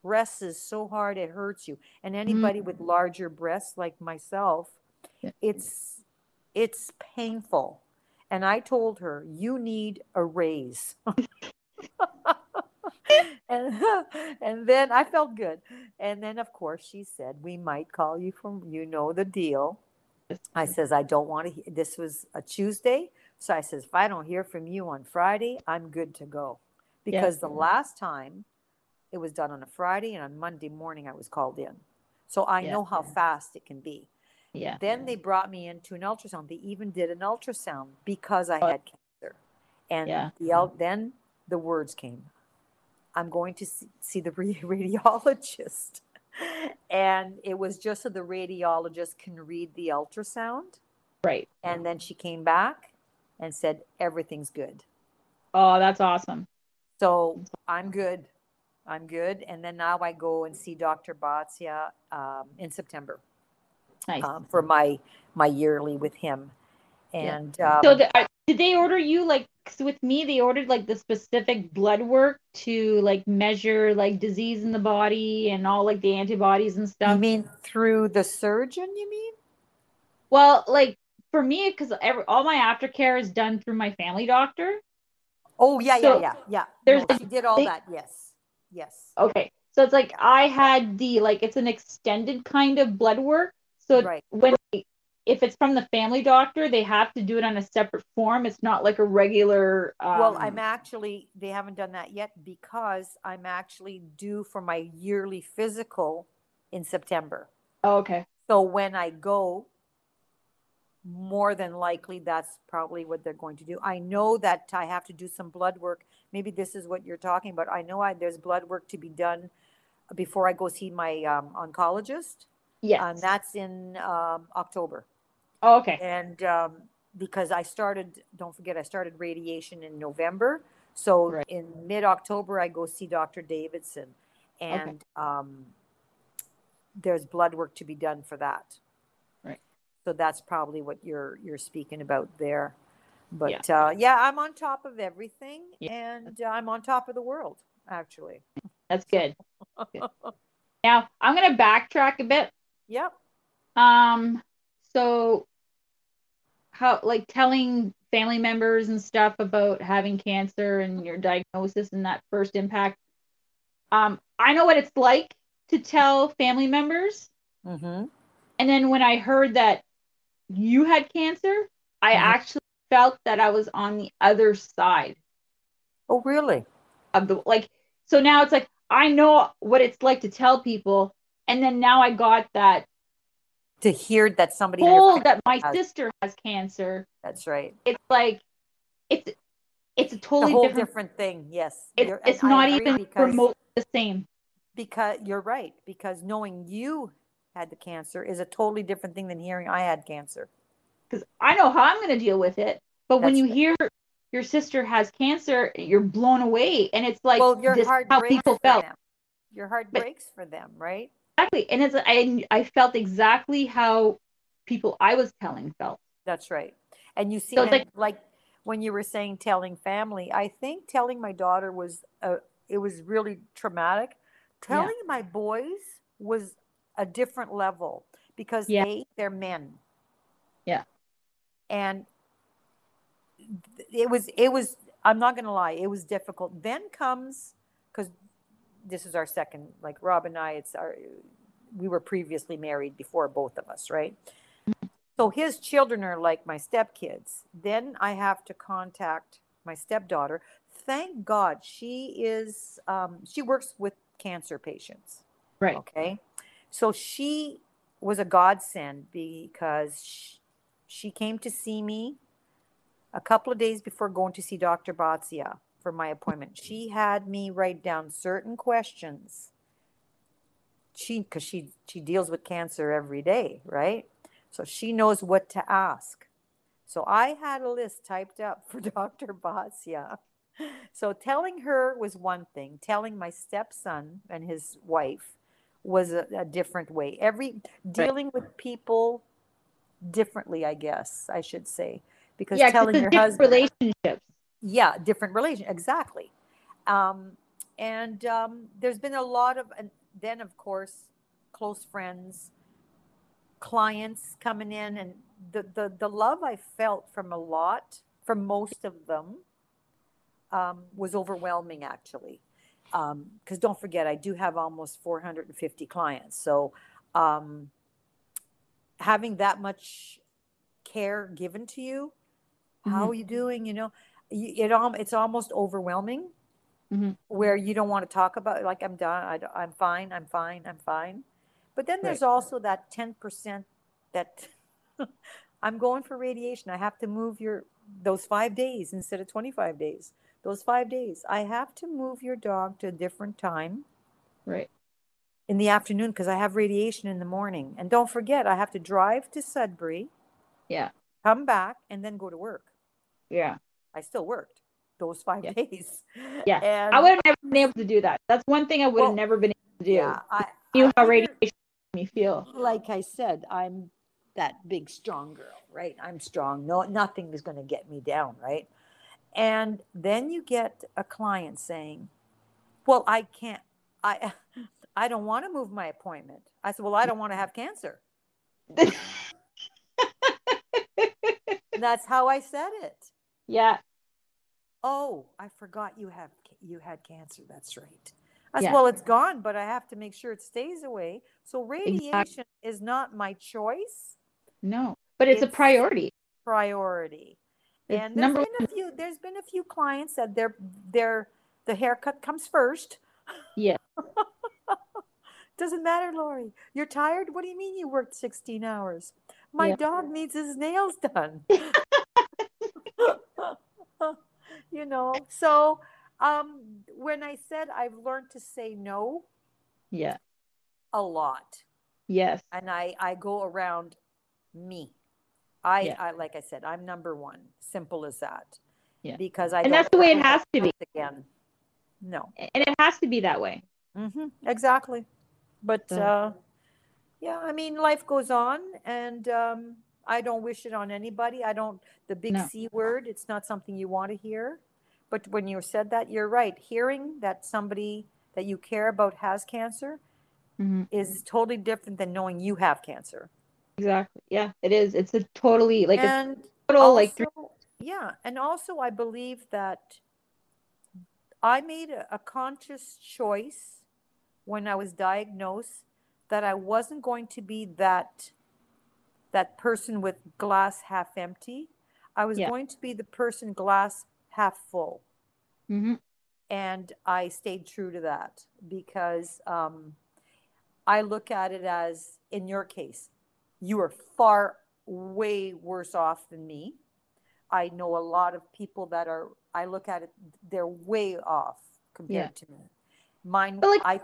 presses so hard it hurts you. And anybody with mm. larger breasts like myself, it's it's painful. And I told her, you need a raise. and, and then I felt good. And then of course she said, we might call you from you know the deal. I mm-hmm. says, I don't want to. This was a Tuesday. So I says, if I don't hear from you on Friday, I'm good to go. Yeah. Because the last time it was done on a Friday and on Monday morning I was called in. So I Yeah. know how fast it can be. yeah. Then they brought me into an ultrasound. They even did an ultrasound because I Oh. had cancer. And Yeah. the, then the words came. I'm going to see, see the radiologist. And it was just so the radiologist can read the ultrasound. Right. And then she came back and said, everything's good. Oh, that's awesome. So I'm good. I'm good. And then now I go and see Dr. Batia um, in September Nice. um, for my my yearly with him. Yeah. And um, so the, did they order you like with me they ordered like the specific blood work to like measure like disease in the body and all like the antibodies and stuff. you mean through the surgeon? You mean? Well, like for me, because all my aftercare is done through my family doctor. Oh yeah, So, yeah, yeah, yeah. there's No, like did all big- that. Yes, yes. Okay, so it's like I had the like it's an extended kind of blood work. So Right. when if it's from the family doctor, they have to do it on a separate form. It's not like a regular. Um, well, I'm actually they haven't done that yet because I'm actually due for my yearly physical in September. oh, okay. So when I go, more than likely that's probably what they're going to do. I know that I have to do some blood work. Maybe this is what you're talking about. I know I, there's blood work to be done before I go see my um, oncologist, Yes. and that's in um, October. Oh, okay. And um, because I started, don't forget, I started radiation in November. So Right. in mid October, I go see Dr. Davidson, and um, there's blood work to be done for that. Right. So that's probably what you're you're speaking about there. But yeah, uh, yeah I'm on top of everything, Yeah. and uh, I'm on top of the world, actually. That's good. Good. Now I'm gonna backtrack a bit. Yep. Um, so how like telling family members and stuff about having cancer and your diagnosis and that first impact. Um, I know what it's like to tell family members, Mm-hmm. and then when I heard that you had cancer, I Mhm. actually felt that I was on the other side Oh, really? of the like. So now it's like I know what it's like to tell people, and then now I got that To hear that somebody. Oh, told that my has- sister has cancer. That's right. it's like it's it's a totally different, different, thing. Yes, it's, it's not even because, remotely the same because you're right. Because knowing you had the cancer is a totally different thing than hearing I had cancer. because i know how i'm going to deal with it but when you right. hear your sister has cancer, you're blown away. And it's like well, your heart how breaks people felt. them. Your heart But- breaks for them, right? Exactly. And it's I I felt exactly how people I was telling felt. That's right. And you see, So and like, when you were saying telling family, I think telling my daughter was uh, it was really traumatic. Yeah. Telling my boys was a different level because Yeah. a they're men. Yeah. And it was it was I'm not gonna lie, it was difficult. Then comes because this is our second like Rob and I, it's our we were previously married before both of us, right? So his children are like my stepkids. Then I have to contact my stepdaughter. Thank God she is, um, she works with cancer patients. Right. Okay. So she was a godsend because she, she came to see me a couple of days before going to see Dr. Batzia for my appointment. She had me write down certain questions. She, because she she deals with cancer every day, right? So she knows what to ask. So I had a list typed up for Dr. Batzia. So telling her was one thing. Telling my stepson and his wife was a, a different way. Every dealing with people differently, I guess I should say, because yeah, telling your husband, relationships. Yeah, different relation, exactly. Um, and um, there's been a lot of, and then of course, close friends, clients coming in, and the the the love I felt from a lot, from most of them, um, was overwhelming actually. Because don't forget, I do have almost 450 clients, so um, having that much care given to you, how Mhm. are you doing? You know, it al- it's almost overwhelming Mhm. where you don't want to talk about like I'm done, I, am fine, I'm fine, I'm fine. But then there's also that 10% that I'm going for radiation. I have to move your those 5 days instead of 25 days. Those 5 days. I have to move your dog to a different time Right. in the afternoon because I have radiation in the morning. And don't forget, I have to drive to Sudbury, Yeah. come back, and then go to work. Yeah. I still worked those five Yeah. days. Yeah. And I would have never been able to do that. That's one thing I would have Well, never been able to do. yeah, I, knew I how radiation made me feel. like I said, I'm that big, strong girl, right? I'm strong. No, nothing is going to get me down, right? And then you get a client saying, "Well, I can't. I, I don't want to move my appointment." I said, "Well, I don't want to have cancer." That's how I said it. yeah. Oh, I forgot you have you had cancer. That's right. Said, Yeah. well, it's gone, but I have to make sure it stays away. So radiation is not my choice. No. But it's, a priority. priority. It's and there's been a few there's been a few clients that their their the haircut comes first. Yeah. Doesn't matter, Lori. You're tired? What do you mean you worked 16 hours? My Yeah. dog needs his nails done. you know, so um when I said I've learned to say no Yeah. a lot Yes. and I I go around me. I, Yeah. I like I said, I'm number one. Simple as that. Yeah. Because I And that's the way it has to be. again. No. And it has to be that way. mm-hmm. Exactly. But So- uh, yeah, I mean, life goes on, and um, I don't wish it on anybody. I don't. The big No. C word. It's not something you want to hear. But when you said that, you're right. Hearing that somebody that you care about has cancer Mhm. is totally different than knowing you have cancer. Exactly. Yeah, it is. It's a totally like a and total like three. yeah and also i believe that i made a, a conscious choice when i was diagnosed that i wasn't going to be that that person with glass half empty i was Yeah. going to be the person glass half full hmm and I stayed true to that because um, I look at it as, in your case, you are far way worse off than me. I know a lot of people that are. I look at it; they're way off compared to me. Mine, But, like- I.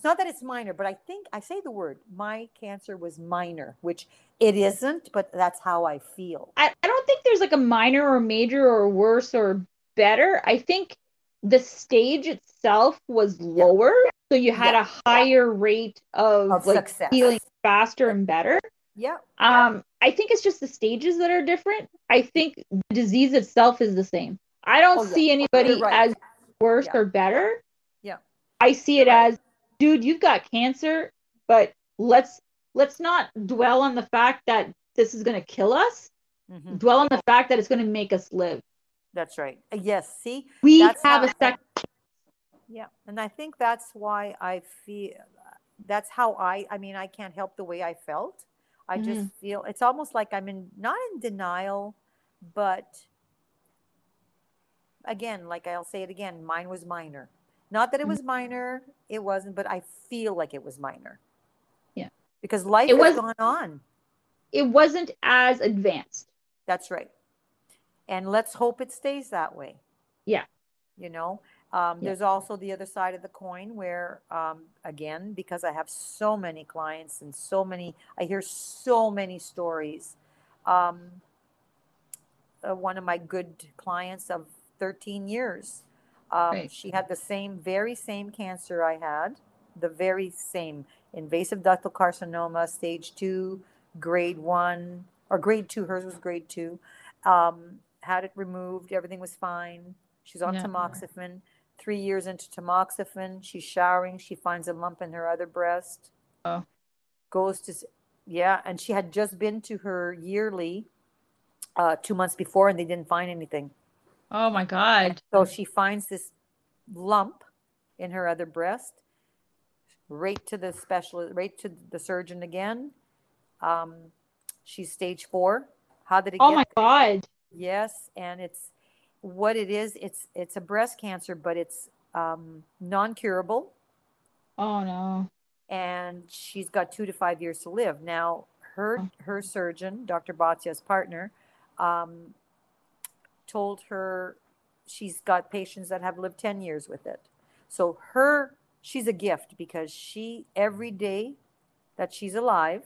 It's not that it's minor, but I think I say the word. My cancer was minor, which it isn't, but that's how I feel. I, I don't think there's like a minor or major or worse or better. I think the stage itself was lower, so you had Yeah. a higher rate of, Of like success. healing faster and better. Yeah. Um, I think it's just the stages that are different. I think the disease itself is the same. I don't Oh, yeah. see anybody right. as worse Yeah. or better. Yeah. I see it as, dude, you've got cancer, but let's let's not dwell on the fact that this is going to kill us. Mhm. Dwell on the fact that it's going to make us live. That's right. Uh, Yes. See, We have how- a second. Yeah, and I think that's why I feel that's how I I mean I can't help the way I felt. I just feel it's almost like I'm in not in denial, but again, like I'll say it again, mine was minor. Not that it Mhm. was minor, it wasn't, but I feel like it was minor. Yeah. Because life It has was- gone on. It wasn't as advanced. That's right. And let's hope it stays that way. Yeah. You know, um, Yeah. there's also the other side of the coin where, um, again, because I have so many clients and so many, I hear so many stories. Um, uh, one of my good clients of 13 years, um, she had the same, very same cancer I had, the very same invasive ductal carcinoma, stage two, grade one, or grade two, hers was grade two. Um, had it removed, everything was fine. She's on Yeah. tamoxifen. Three years into tamoxifen, she's showering. She finds a lump in her other breast. Oh. Goes to, yeah, and she had just been to her yearly uh, two months before, and they didn't find anything. Oh my God. So she finds this lump in her other breast. Right to the specialist, right to the surgeon again. Um, she's stage four. How did it Oh my God. Yes, and it's what it is. It's it's a breast cancer, but it's um, non-curable, Oh no. and she's got two to five years to live. Now, her her surgeon, Dr. Batia's partner, um, told her she's got patients that have lived ten years with it. So her she's a gift because she every day that she's alive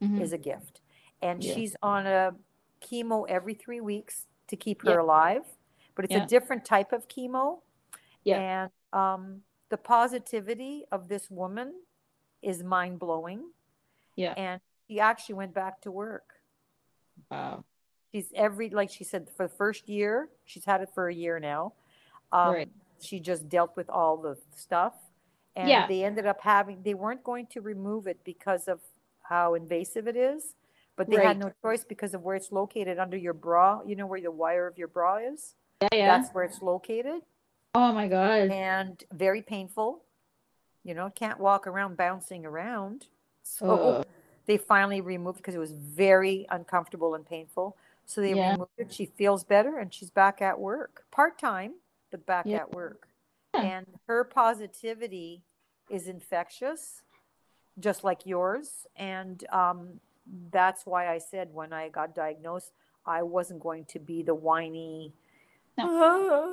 Mhm. is a gift. And Yeah. she's on a chemo every three weeks to keep her Yeah. alive, but it's Yeah. a different type of chemo. Yeah. And um, the positivity of this woman is mind blowing. Yeah. And she actually went back to work. Wow. She's every, like she said, for the first year, she's had it for a year now. Um, Right. She just dealt with all the stuff. And Yeah. they ended up having, they weren't going to remove it because of how invasive it is, but they Right. had no choice because of where it's located under your bra. You know where the wire of your bra is? Yeah. Yeah. That's where it's located oh my God. and very painful. You know, can't walk around bouncing around. So Ugh. they finally removed because it was very uncomfortable and painful. So they Yeah. removed it. She feels better and she's back at work, part time, but back Yeah. at work. Yeah. And her positivity is infectious, just like yours. And um, that's why I said when I got diagnosed, I wasn't going to be the whiny, "Ah,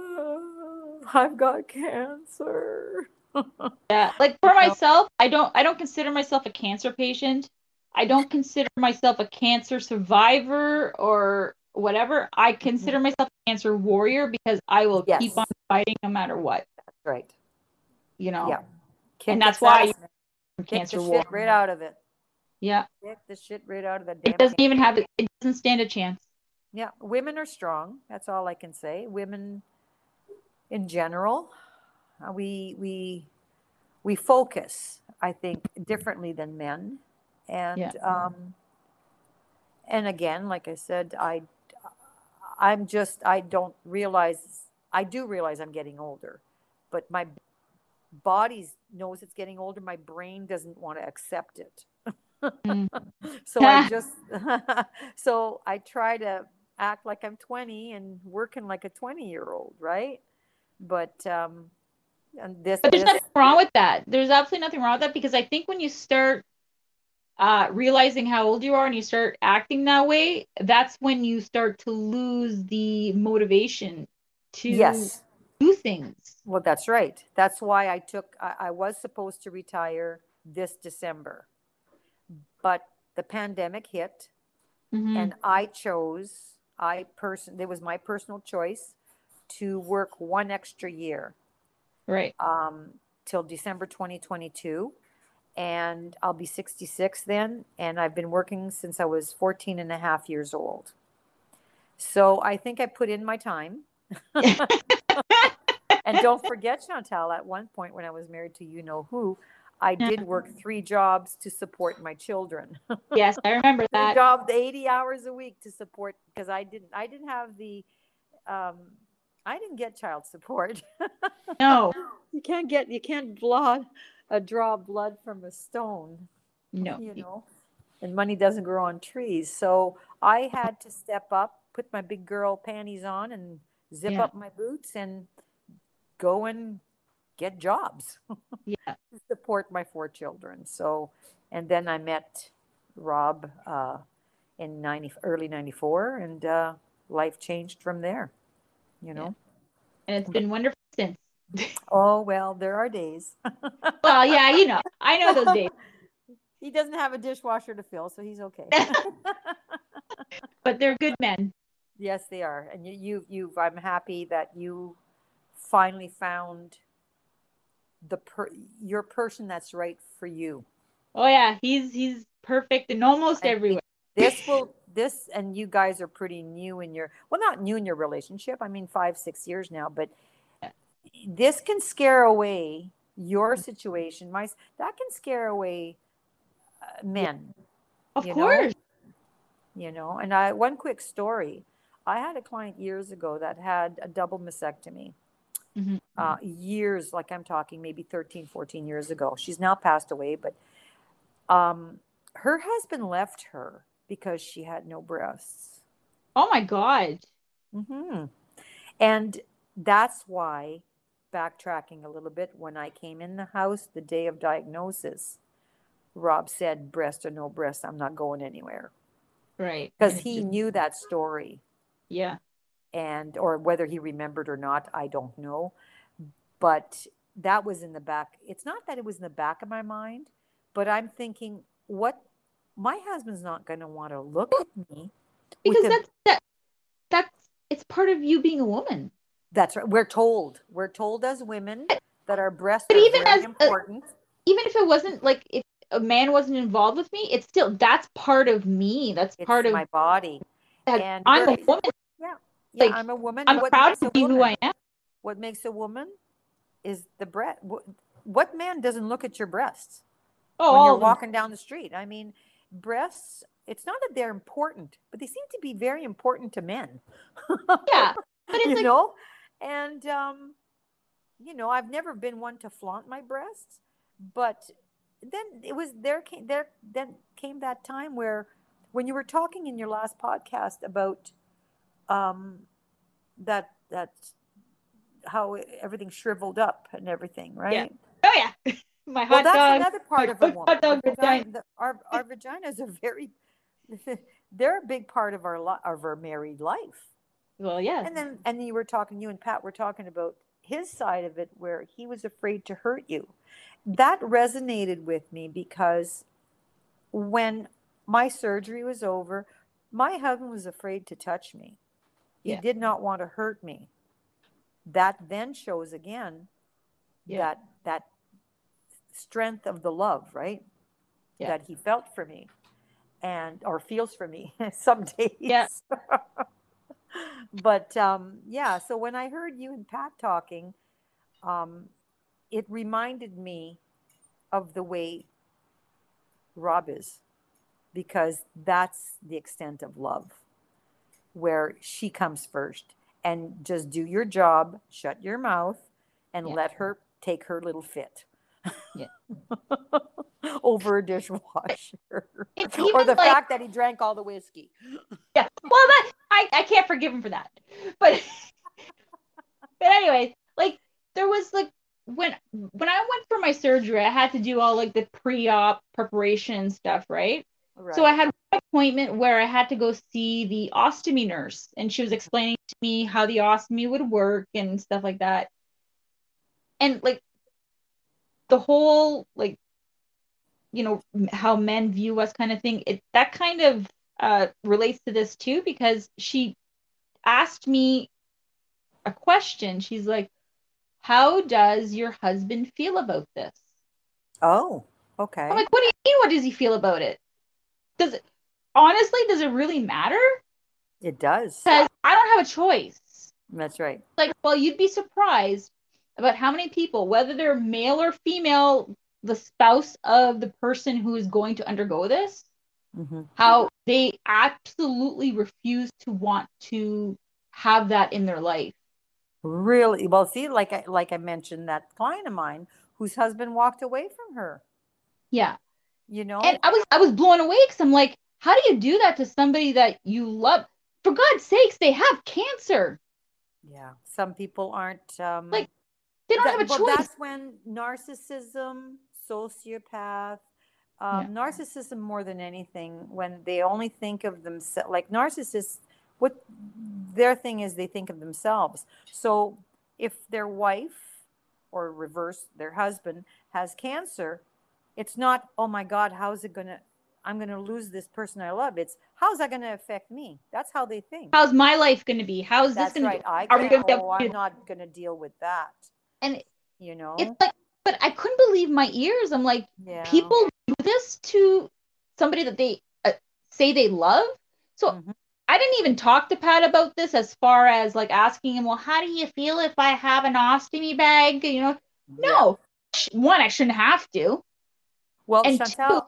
I've got cancer. Yeah, like for myself, I don't I don't consider myself a cancer patient. I don't consider myself a cancer survivor or whatever. I consider myself a cancer warrior because I will Yes. keep on fighting no matter what, right. you know. Yeah. And that's why ass, you- man. I'm Kick cancer warrior. right out of it. Yeah. Kick the shit right out of the damn It doesn't even have it doesn't stand a chance. Yeah, women are strong. That's all I can say. Women, in general, uh, we we we focus, I think, differently than men, and Yeah. um, and again, like I said, I I'm just I don't realize I do realize I'm getting older, but my body knows it's getting older. My brain doesn't want to accept it. Mm. so I just so I try to act like I'm 20 and working like a 20 year old, right? But um and this, But there's this nothing wrong with that. There's absolutely nothing wrong with that because I think when you start uh, realizing how old you are and you start acting that way, that's when you start to lose the motivation to yes. do things. Well, that's right. That's why I took I, I was supposed to retire this December. But the pandemic hit Mhm. and I chose I person it was my personal choice to work one extra year Right. um, till December 2022. And I'll be 66 then. And I've been working since I was 14 and a half years old. So I think I put in my time. and don't forget, Chantal, at one point when I was married to you know who, I did work three jobs to support my children. yes, I remember that. jobs, 80 hours a week to support because I didn't I didn't have the um I didn't get child support. No, you can't get you can't blood uh, draw blood from a stone no. you know and money doesn't grow on trees so i had to step up put my big girl panties on and zip Yeah. up my boots and go and get jobs Yeah. to support my four children so and then i met rob uh, in 90 early 94 and uh, life changed from there you know And it's been wonderful since. Oh well there are days Well, yeah, you know, I know those days, he doesn't have a dishwasher to fill, so he's okay. but they're good men. yes, they are, and you, you, you. I'm happy that you finally found the per, your person that's right for you. Oh yeah, he's he's perfect in almost And everywhere. This will this, and you guys are pretty new in your well, not new in your relationship. I mean, five six years now, but. This can scare away your situation. My that can scare away uh, men. Of you know? course. you know and i one quick story i had a client years ago that had a double mastectomy Mhm. uh, years like i'm talking maybe 13 14 years ago she's now passed away but um, her husband left her because she had no breasts Oh my god. Mm-hmm. and that's why backtracking a little bit when i came in the house the day of diagnosis rob said breast or no breast i'm not going anywhere Right. because he knew that story Yeah. and or whether he remembered or not i don't know but that was in the back it's not that it was in the back of my mind but i'm thinking what my husband's not going to want to look at me Because a- that's that that's it's part of you being a woman. That's right we're told we're told as women that our breasts But are even very as important Even if it wasn't like if a man wasn't involved with me, it's still that's part of me. That's it's part of my body and I'm a woman. yeah like, i'm a woman I'm What proud to be who? I am. what makes a woman is the breast what man doesn't look at your breasts Oh, when you're oh. walking down the street. I mean, breasts, it's not that they're important, but they seem to be very important to men. Yeah. But it's you like know? And, um, you know, I've never been one to flaunt my breasts, but then it was there came there then came that time where when you were talking in your last podcast about um that that how everything shriveled up and everything, right? Yeah. oh yeah. My well, hot that's dog. another part of a hot dog vagina, the, our, our vaginas are very, they're a big part of our of our married life. Well, yes. And then, and then you were talking, you and Pat were talking about his side of it, where he was afraid to hurt you. That resonated with me because when my surgery was over, my husband was afraid to touch me. He Yeah. did not want to hurt me. That then shows again Yeah. that that strength of the love, right? Yeah. That he felt for me and or feels for me some days. Yeah. but um yeah, so when I heard you and Pat talking, um it reminded me of the way Rob is because that's the extent of love where she comes first and just do your job, shut your mouth and Yeah. let her take her little fit. Yeah. Over a dishwasher. Or the like- fact that he drank all the whiskey. Yeah. Well, that I, I can't forgive him for that. But but anyways, like there was like when when I went for my surgery, I had to do all like the pre-op preparation stuff, right? Right. So I had one appointment where I had to go see the ostomy nurse, and she was explaining to me how the ostomy would work and stuff like that. And like the whole like you know how men view us kind of thing, it that kind of uh relates to this too because she asked me a question. She's like, "How does your husband feel about this?" Oh, okay. I'm like, "What do you mean? What does he feel about it? Does it honestly? Does it really matter?" It does. Because I don't have a choice. That's right. Like, well, you'd be surprised about how many people, whether they're male or female, the spouse of the person who is going to undergo this, hmm how they absolutely refuse to want to have that in their life. Really? Well, see, like I like I mentioned, that client of mine whose husband walked away from her. Yeah. You know, And I was I was blown away because I'm like, how do you do that to somebody that you love? For God's sakes, they have cancer. yeah. Some people aren't. Um, Like, They don't that- have a well, choice. that's when narcissism, sociopath, um, narcissism more than anything, when they only think of themselves, like narcissists, what their thing is, they think of themselves. So if their wife or reverse, their husband has cancer, it's not, oh my God, how's it going to, I'm going to lose this person I love. It's, how's that going to affect me? That's how they think. How's my life going to be? How's That's this going right. to I Are we gonna- oh, I'm not going to deal with that. And You know? it's like, but I couldn't believe my ears. I'm like, yeah. people this to somebody that they uh, say they love. So Mhm. I didn't even talk to Pat about this as far as like asking him, well, how do you feel if I have an ostomy bag? You know, Yeah. no. One, I shouldn't have to. Well, And Chantal,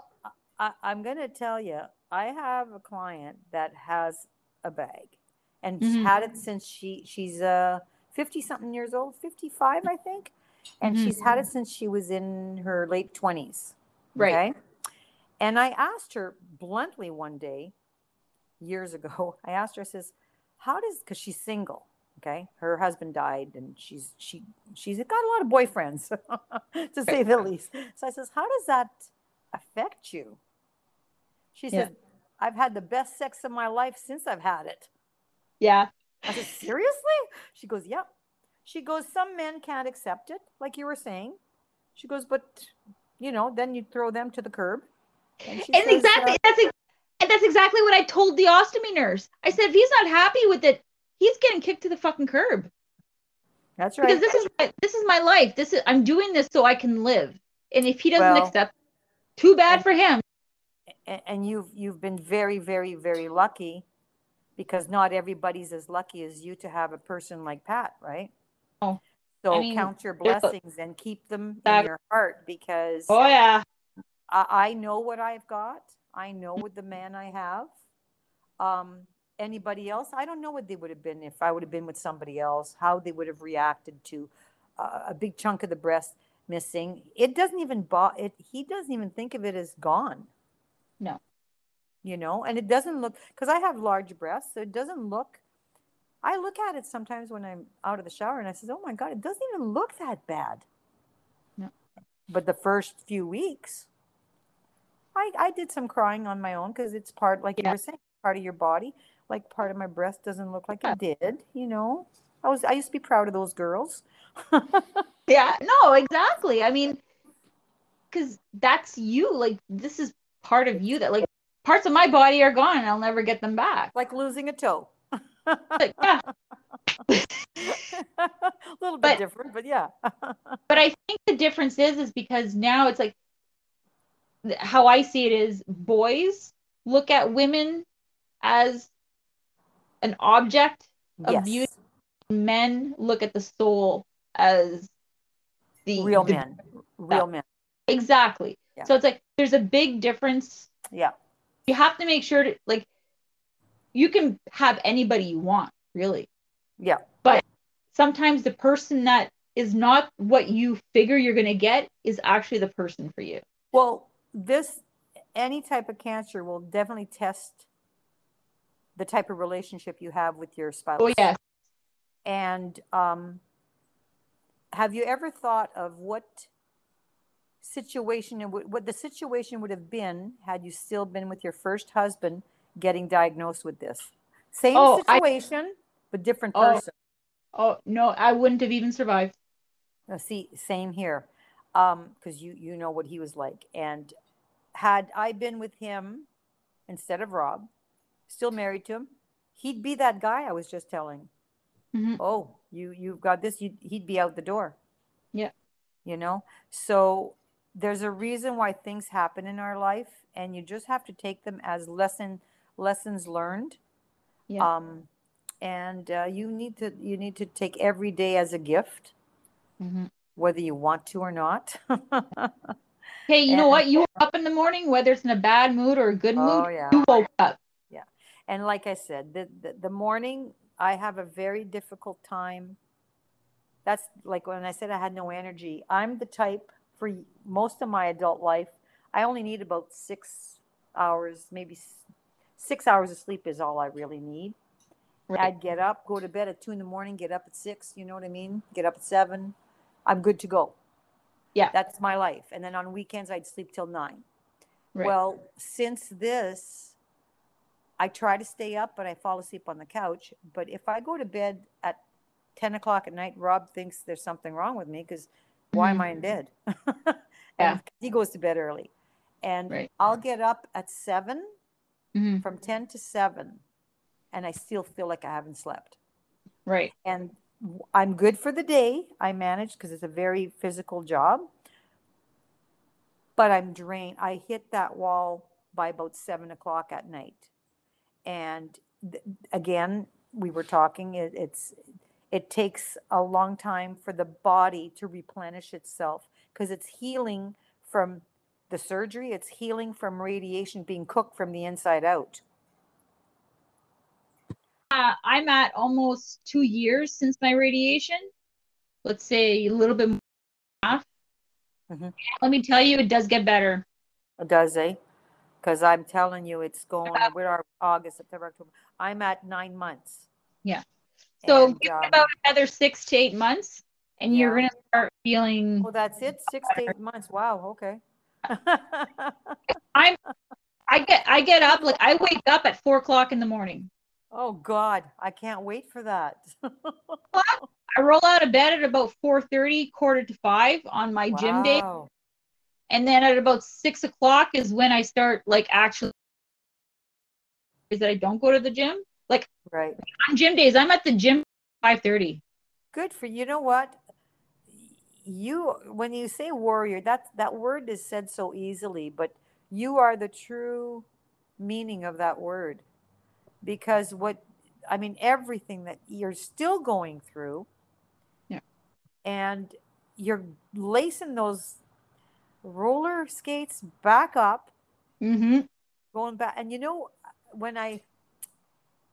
I, I'm going to tell you, I have a client that has a bag, and she's Mhm. had it since she she's uh 50 something years old, 55, I think, and Mhm. she's had it since she was in her late 20s. Right. Okay. And I asked her bluntly one day, years ago, I asked her, I says, how does, because she's single, okay? Her husband died and she's, she, she's got a lot of boyfriends, to say the least. So I says, how does that affect you? She Yeah. says, I've had the best sex of my life since I've had it. Yeah. I said, seriously? She goes, yep. She goes, some men can't accept it, like you were saying. She goes, but you know, then you throw them to the curb. And, And exactly that's and that's exactly what I told the ostomy nurse. I said if he's not happy with it, he's getting kicked to the fucking curb. that's right. Because this is my, this is my life. This is I'm doing this so I can live. And if he doesn't Well- accept, too bad and- for him. And you've you've been very, very, very lucky because not everybody's as lucky as you to have a person like Pat, right? Oh, So I mean, count your blessings and keep them in your heart because Oh yeah. I, I know what I've got. I know what the man I have. Um, anybody else, I don't know what they would have been if I would have been with somebody else, how they would have reacted to uh, a big chunk of the breast missing. It doesn't even bo- it. He doesn't even think of it as gone. No. You know, and it doesn't look because I have large breasts, so it doesn't look. I look at it sometimes when I'm out of the shower, and I says, "Oh my god, it doesn't even look that bad." No. But the first few weeks, I, I did some crying on my own because it's part, like you were saying, part of your body. Like part of my breast doesn't look like Yeah. it did, you know. I was I used to be proud of those girls. Yeah, no, exactly. I mean, because that's you. Like, this is part of you that, like, parts of my body are gone and I'll never get them back. like losing a toe. Like, yeah. a little bit But- different, but yeah. But I think the difference is, is because now it's like, how I see it is boys look at women as an object of yes. beauty. Men look at the soul as the Real the- men. Real men. Exactly. Yeah. So it's like there's a big difference Yeah. you have to make sure to like you can have anybody you want really Yeah. But sometimes the person that is not what you figure you're going to get is actually the person for you Well, this any type of cancer will definitely test the type of relationship you have with your spouse. oh yes And um, have you ever thought of what situation and what the situation would have been had you still been with your first husband getting diagnosed with this? Same Oh, I- situation, but different Oh. person. oh no i wouldn't have even survived Now, see, same here, because you you know what he was like. And had I been with him instead of Rob, still married to him, he'd be that guy I was just telling. Mhm. oh, you you've got this, you he'd be out the door. Yeah. You know? So there's a reason why things happen in our life and you just have to take them as lesson lessons learned. Yeah. Um and uh, you need to you need to take every day as a gift Mhm. whether you want to or not. Hey, you know what? You woke up in the morning, whether it's in a bad mood or a good oh, mood, oh yeah. you woke up. Yeah. And like I said, the, the the morning I have a very difficult time. That's like when I said I had no energy. I'm the type for most of my adult life. I only need about six hours, maybe six hours of sleep is all I really need. Right. I'd get up, go to bed at two in the morning, get up at six. You know what I mean? Get up at seven. I'm good to go. Yeah. That's my life. And then on weekends, I'd sleep till nine. Right. Well, since this, I try to stay up, but I fall asleep on the couch. But if I go to bed at 10 o'clock at night, Rob thinks there's something wrong with me because why am I in bed? Yeah. he goes to bed early. And Right. I'll get up at seven, Mhm. from 10 to seven, and I still feel like I haven't slept. Right. And I'm good for the day. I manage because it's a very physical job. But I'm drained. I hit that wall by about seven o'clock at night. And th- again, we were talking, it, it's, it takes a long time for the body to replenish itself because it's healing from the surgery, it's healing from radiation being cooked from the inside out. Uh, I'm at almost two years since my radiation. Let's say a little bit more. than half. Mhm. Let me tell you, it does get better. It does eh? Because I'm telling you, it's going. We're our August, September, October. I'm at nine months. Yeah. So And, give um, about another six to eight months, and you're gonna start feeling. Well, that's it. Six to eight months. Wow. Okay. I'm. I get I get up like I wake up at four o'clock in the morning. Oh God, I can't wait for that. I roll out of bed at about four thirty, quarter to five on my gym day, and then at about six o'clock is when I start like actually. Is that I don't go to the gym Like Right. on gym days. I'm at the gym five thirty. Good for you. Know what? You when you say warrior, that that word is said so easily, but you are the true meaning of that word. Because what I mean, everything that you're still going through, Yeah. and you're lacing those roller skates back up, Mm-hmm. going back. And you know, when I,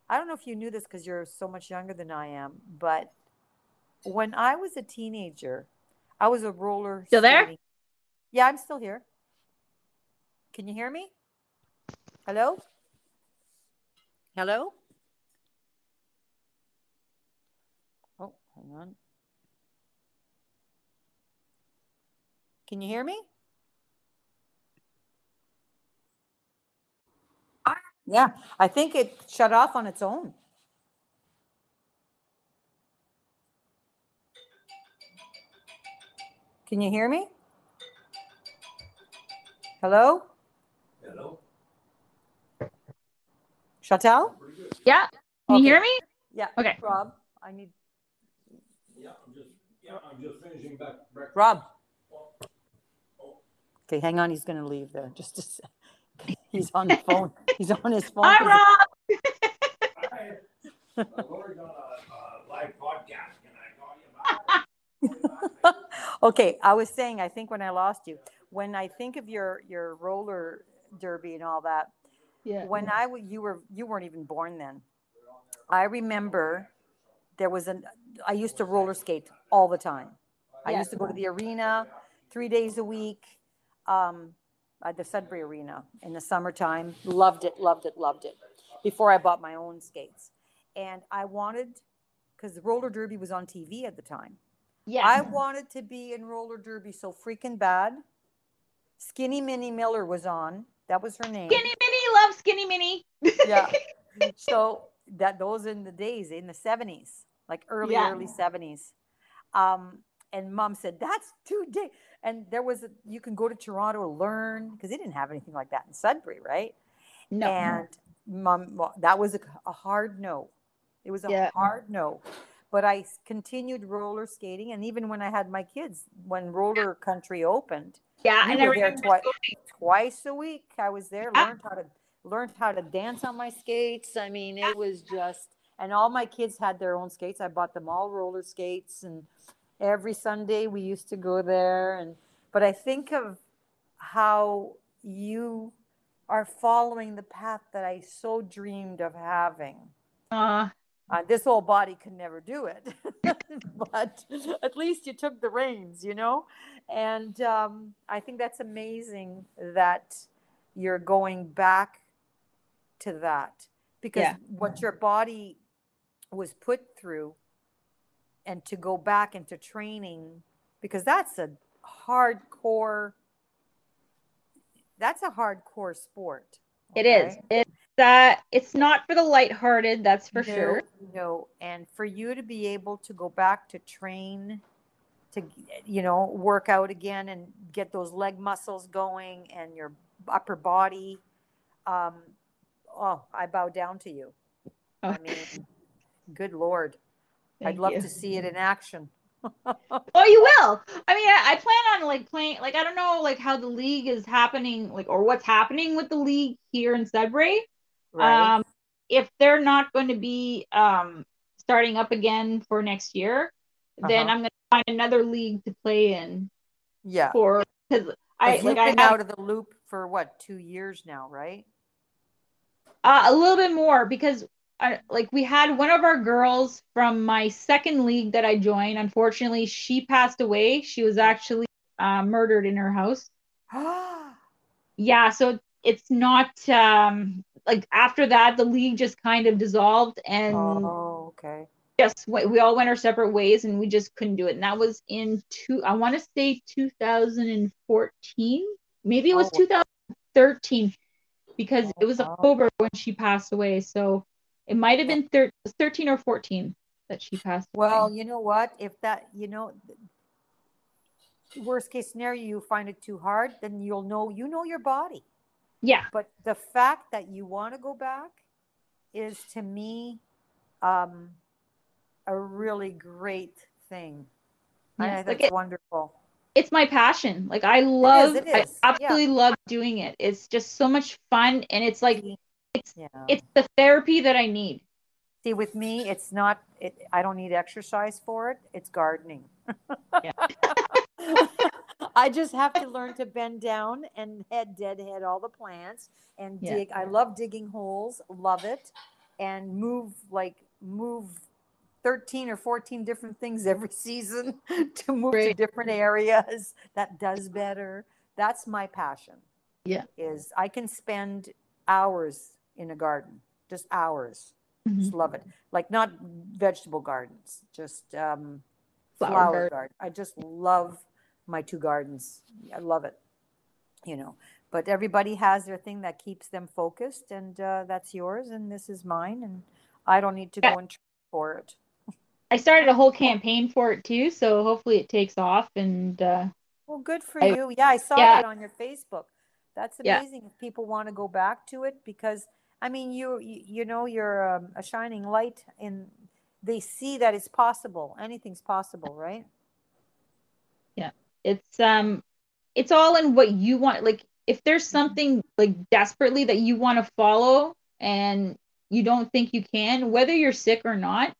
I don't know if you knew this because you're so much younger than I am, but when I was a teenager, I was a roller. Still there? Yeah, I'm still here. Can you hear me? Hello? Hello? Oh, hang on. Can you hear me? Yeah, I think it shut off on its own. Can you hear me? Hello? Hello? Chantal? Pretty good. Yeah. Can Okay. you hear me? Yeah. Okay. Rob, I need Yeah, I'm just, yeah, I'm just finishing back breakfast. Rob. Okay, hang on. He's going to leave there. Just a sec. He's on the phone. He's on his phone. Hi, Rob. Hi. On a, a live podcast. Can I call you back? okay, I was saying, I think when I lost you, when I think of your your roller derby and all that, Yeah. when I you were you weren't even born then. I remember there was an I used to roller skate all the time. I Yeah. used to go to the arena three days a week, um, at the Sudbury Arena in the summertime. Loved it, loved it, loved it. Before I bought my own skates, and I wanted because roller derby was on TV at the time. Yeah. I wanted to be in roller derby so freaking bad. Skinny Minnie Miller was on. That was her name. Skinny Minnie love Skinny Minnie. Yeah. so that those in the days in the 70s, like early Yeah. early 70s. Um and mom said that's too day and there was a, you can go to Toronto to learn because they didn't have anything like that in Sudbury, right? No. And mom well, that was a, a hard no. It was a Yeah. hard no. But I continued roller skating. And even when I had my kids, when roller country opened, Yeah, we and I were there remember twice, twice a week. I was there, Yeah. learned how to learned how to dance on my skates. I mean, it was just, and all my kids had their own skates. I bought them all roller skates, and every Sunday we used to go there. And but I think of how you are following the path that I so dreamed of having. uh, Uh, this old body could never do it, but at least you took the reins, you know? And um, I think that's amazing that you're going back to that because Yeah. what your body was put through and to go back into training, because that's a hardcore, that's a hardcore sport. it is. okay? Uh, it's not for the lighthearted, that's for no, sure. No, and for you to be able to go back to train, to you know work out again and get those leg muscles going and your upper body, um, oh, I bow down to you. Oh. I mean, good lord, I'd love you. to see it in action. Oh, you will. I mean, I, I plan on like playing. Like, I don't know, like how the league is happening, like or what's happening with the league here in Sudbury. Right? Um, if they're not going to be um starting up again for next year, then Uh-huh. I'm going to find another league to play in yeah. for because I like you've I been have out of the loop for what two years now, right? uh, a little bit more because I, like we had one of our girls from my second league that I joined. Unfortunately, she passed away. She was actually uh, murdered in her house. Yeah, so it's not um like after that the league just kind of dissolved and oh, okay. yes we we all went our separate ways and we just couldn't do it. And that was in two I want to say 2014. Maybe it was Oh. 2013 because it was Oh. October when she passed away. So it might have been thir- 13 or 14 that she passed Well, you know what? If that, you know, worst case scenario, you find it too hard, then you'll know, you know your body. Yeah. But the fact that you want to go back is to me um, a really great thing. I think like that's it- wonderful. It's my passion. Like I love it I is, yeah. absolutely love doing it. It's just so much fun and it's like Yeah. it's the therapy that I need. See, with me, it's not, it, I don't need exercise for it. It's gardening. Yeah. I just have to learn to bend down and head deadhead all the plants and Yeah. dig. I love digging holes, love it, and move like move 13 or 14 different things every season to move to different areas. That does better. That's my passion. Yeah. Is I can spend hours in a garden, just hours Mm-hmm. just love it like not vegetable gardens just um Flower flower, garden. garden i just love my two gardens i love it you know but everybody has their thing that keeps them focused and uh, that's yours and this is mine and i don't need to Yeah. go and for it I started a whole campaign for it too, so hopefully it takes off and uh well good for I- you yeah i saw yeah. that on your facebook that's Yeah. amazing if people want to go back to it because i mean you you, you know you're um, a shining light and they see that it's possible anything's possible right it's um it's all in what you want like if there's Mm-hmm. something like desperately that you want to follow and you don't think you can whether you're sick or not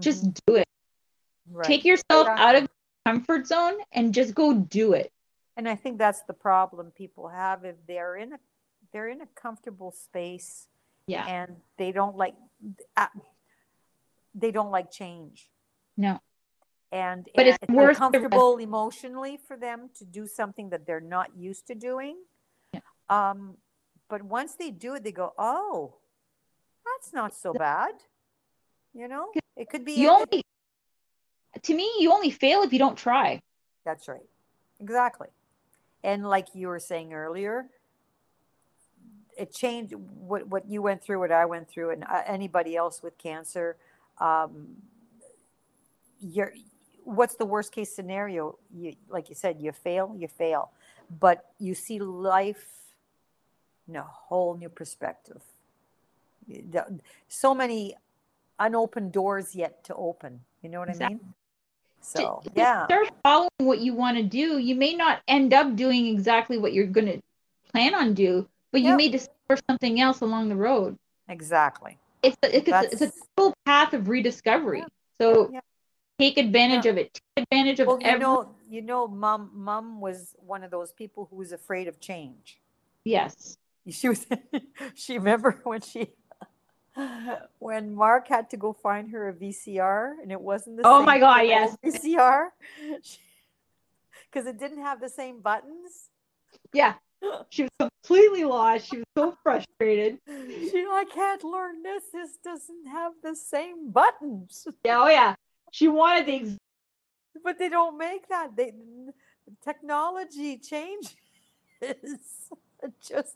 just Mhm. do it Right. take yourself out of your comfort zone and just go do it and i think that's the problem people have if they're in a they're in a comfortable space yeah and they don't like they don't like change no and, But it's risk. uncomfortable emotionally for them to do something that they're not used to doing Yeah. um but once they do it they go oh that's not so bad you know it could be you only to me you only fail if you don't try That's right. Exactly. And like you were saying earlier, it changed what, what you went through, what I went through, and uh, anybody else with cancer. Um, you're, what's the worst case scenario? You, like you said, you fail, you fail, but you see life in a whole new perspective. So many unopened doors yet to open. You know what Exactly. I mean? So to yeah, start following what you want to do, you may not end up doing exactly what you're going to plan on do, but you Yep. may discover something else along the road. exactly. It's a, it's, a, it's a total path of rediscovery. So Yeah. Take advantage of it. Take advantage of Well, you every. know, you know, mom, mom was one of those people who was afraid of change. yes. She was. she remember when she, when Mark had to go find her a VCR, and it wasn't the oh same. Oh my God, yes. VCR, because it didn't have the same buttons. Yeah. She was completely lost. She was so frustrated. She, I can't learn this. This doesn't have the same buttons. Yeah, oh yeah. She wanted the ex- But they don't make that. They technology changes. Just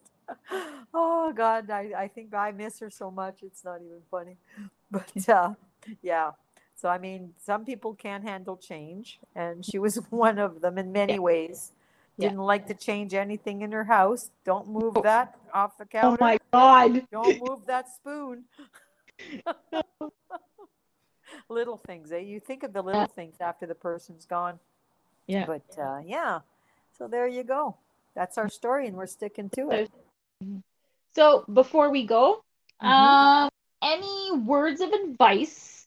oh god, I, I think I miss her so much. It's not even funny. But uh, yeah. So I mean, some people can't handle change, and she was one of them in many ways. Didn't like to change anything in her house. Don't move that off the counter. Oh my god. Don't move that spoon. Little things, eh? You think of the little things after the person's gone. Yeah. But uh, yeah, so there you go. That's our story, and we're sticking to it. So before we go, Mhm. um, any words of advice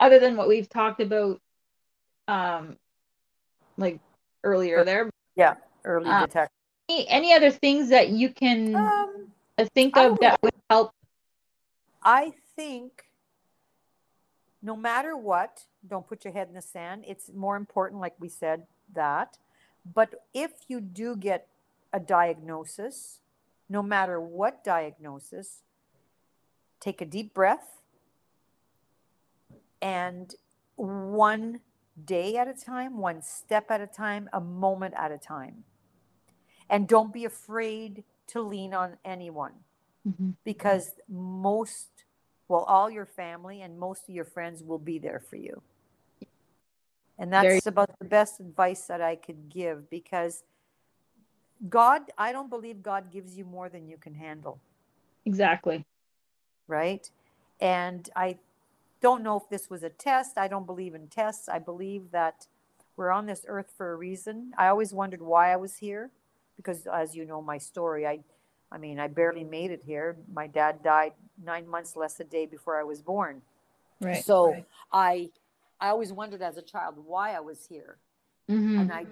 other than what we've talked about, um, like earlier there? Yeah, early uh, detection. Any, any other things that you can Um, think of that would help? I think no matter what, don't put your head in the sand. It's more important, like we said, that. But if you do get a diagnosis, no matter what diagnosis, take a deep breath and one day at a time, one step at a time, a moment at a time. And don't be afraid to lean on anyone mm-hmm. because most well all your family and most of your friends will be there for you. And that's about the best advice that i could give because god i don't believe god gives you more than you can handle. Exactly. right? And i don't know if this was a test. I don't believe in tests. I believe that we're on this earth for a reason. I always wondered why i was here because as you know my story i i mean i barely made it here my dad died nine months less a day before i was born Right. so i i always wondered as a child why i was here Mhm. and i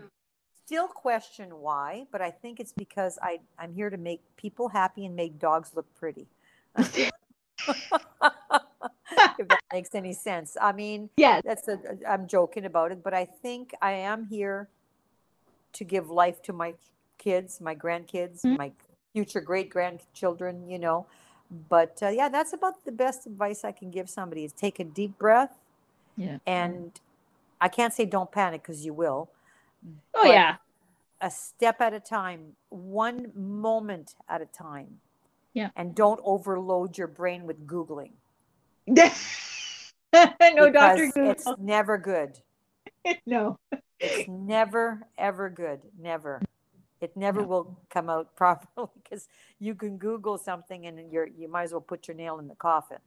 still question why but i think it's because i i'm here to make people happy and make dogs look pretty if that makes any sense i mean yeah, that's a i'm joking about it but i think i am here to give life to my kids my grandkids Mhm. my future great grandchildren you know but uh, yeah that's about the best advice i can give somebody is take a deep breath Yeah. and i can't say don't panic because you will Oh yeah. a step at a time one moment at a time Yeah. and don't overload your brain with googling no, Doctor because it's never good No. it's never ever good never it never No. will come out properly because you can google something and you're you might as well put your nail in the coffin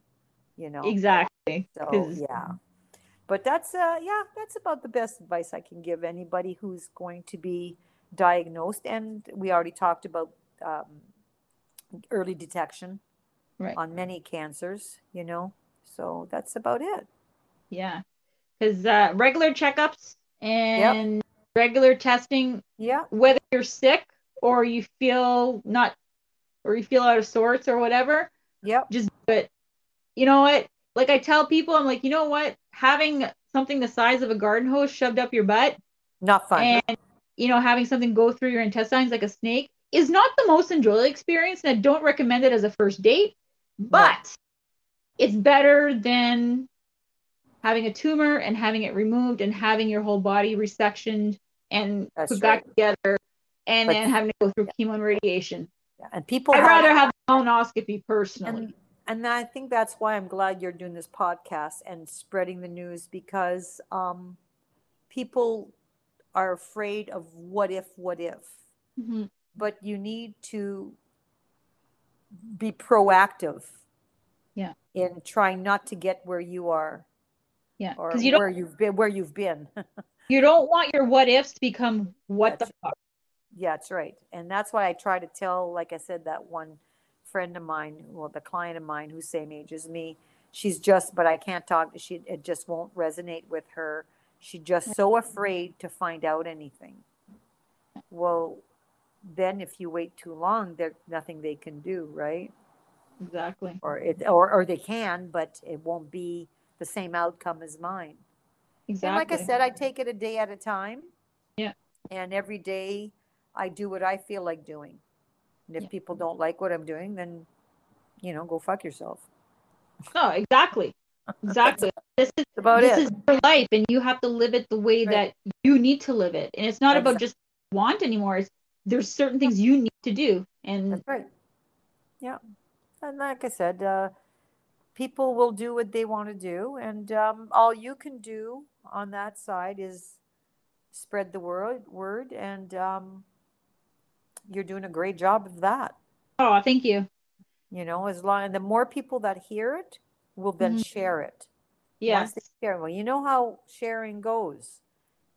you know Exactly. so 'cause- yeah but that's uh yeah that's about the best advice i can give anybody who's going to be diagnosed and we already talked about um, early detection Right. on many cancers you know so that's about it Yeah. Because uh, regular checkups and regular testing, yeah whether you're sick or you feel not, or you feel out of sorts or whatever, yep just do it. You know what? Like I tell people, I'm like, you know what? Having something the size of a garden hose shoved up your butt not fun and, you know, having something go through your intestines like a snake is not the most enjoyable experience. And I don't recommend it as a first date, but it's better than having a tumor and having it removed and having your whole body resectioned and That's put back together and But- then having to go through chemo and radiation. Yeah. and people I'd have- rather have a colonoscopy personally. and and I think that's why I'm glad you're doing this podcast and spreading the news because um, people are afraid of what if, what if. Mhm. But you need to be proactive Yeah. In trying not to get where you are Yeah, or you don't where you've been where you've been. you don't want your what ifs to become what That's the fuck. Yeah, that's right. And that's why I try to tell, like I said, that one friend of mine, well, the client of mine who's same age as me, she's just, but I can't talk. She, it just won't resonate with her. She's just so afraid to find out anything. Well, then if you wait too long, there's nothing they can do, right? Exactly. Or it, or, or they can, but it won't be the same outcome as mine. Exactly. And like I said, I take it a day at a time. Yeah. And every day I do what I feel like doing. And if Yeah. people don't like what I'm doing, then, you know, go fuck yourself. No, exactly. Exactly. this is about this it. is your life and you have to live it the way Right. that you need to live it. And it's not about just want anymore. It's there's certain things you need to do. And That's right. Yeah. And like I said, uh, people will do what they want to do. And um, all you can do on that side is spread the word, word and um, you're doing a great job of that. oh, thank you. You know, as long and the more people that hear it will then Mhm. share it. Yeah. Once share, well, you know how sharing goes,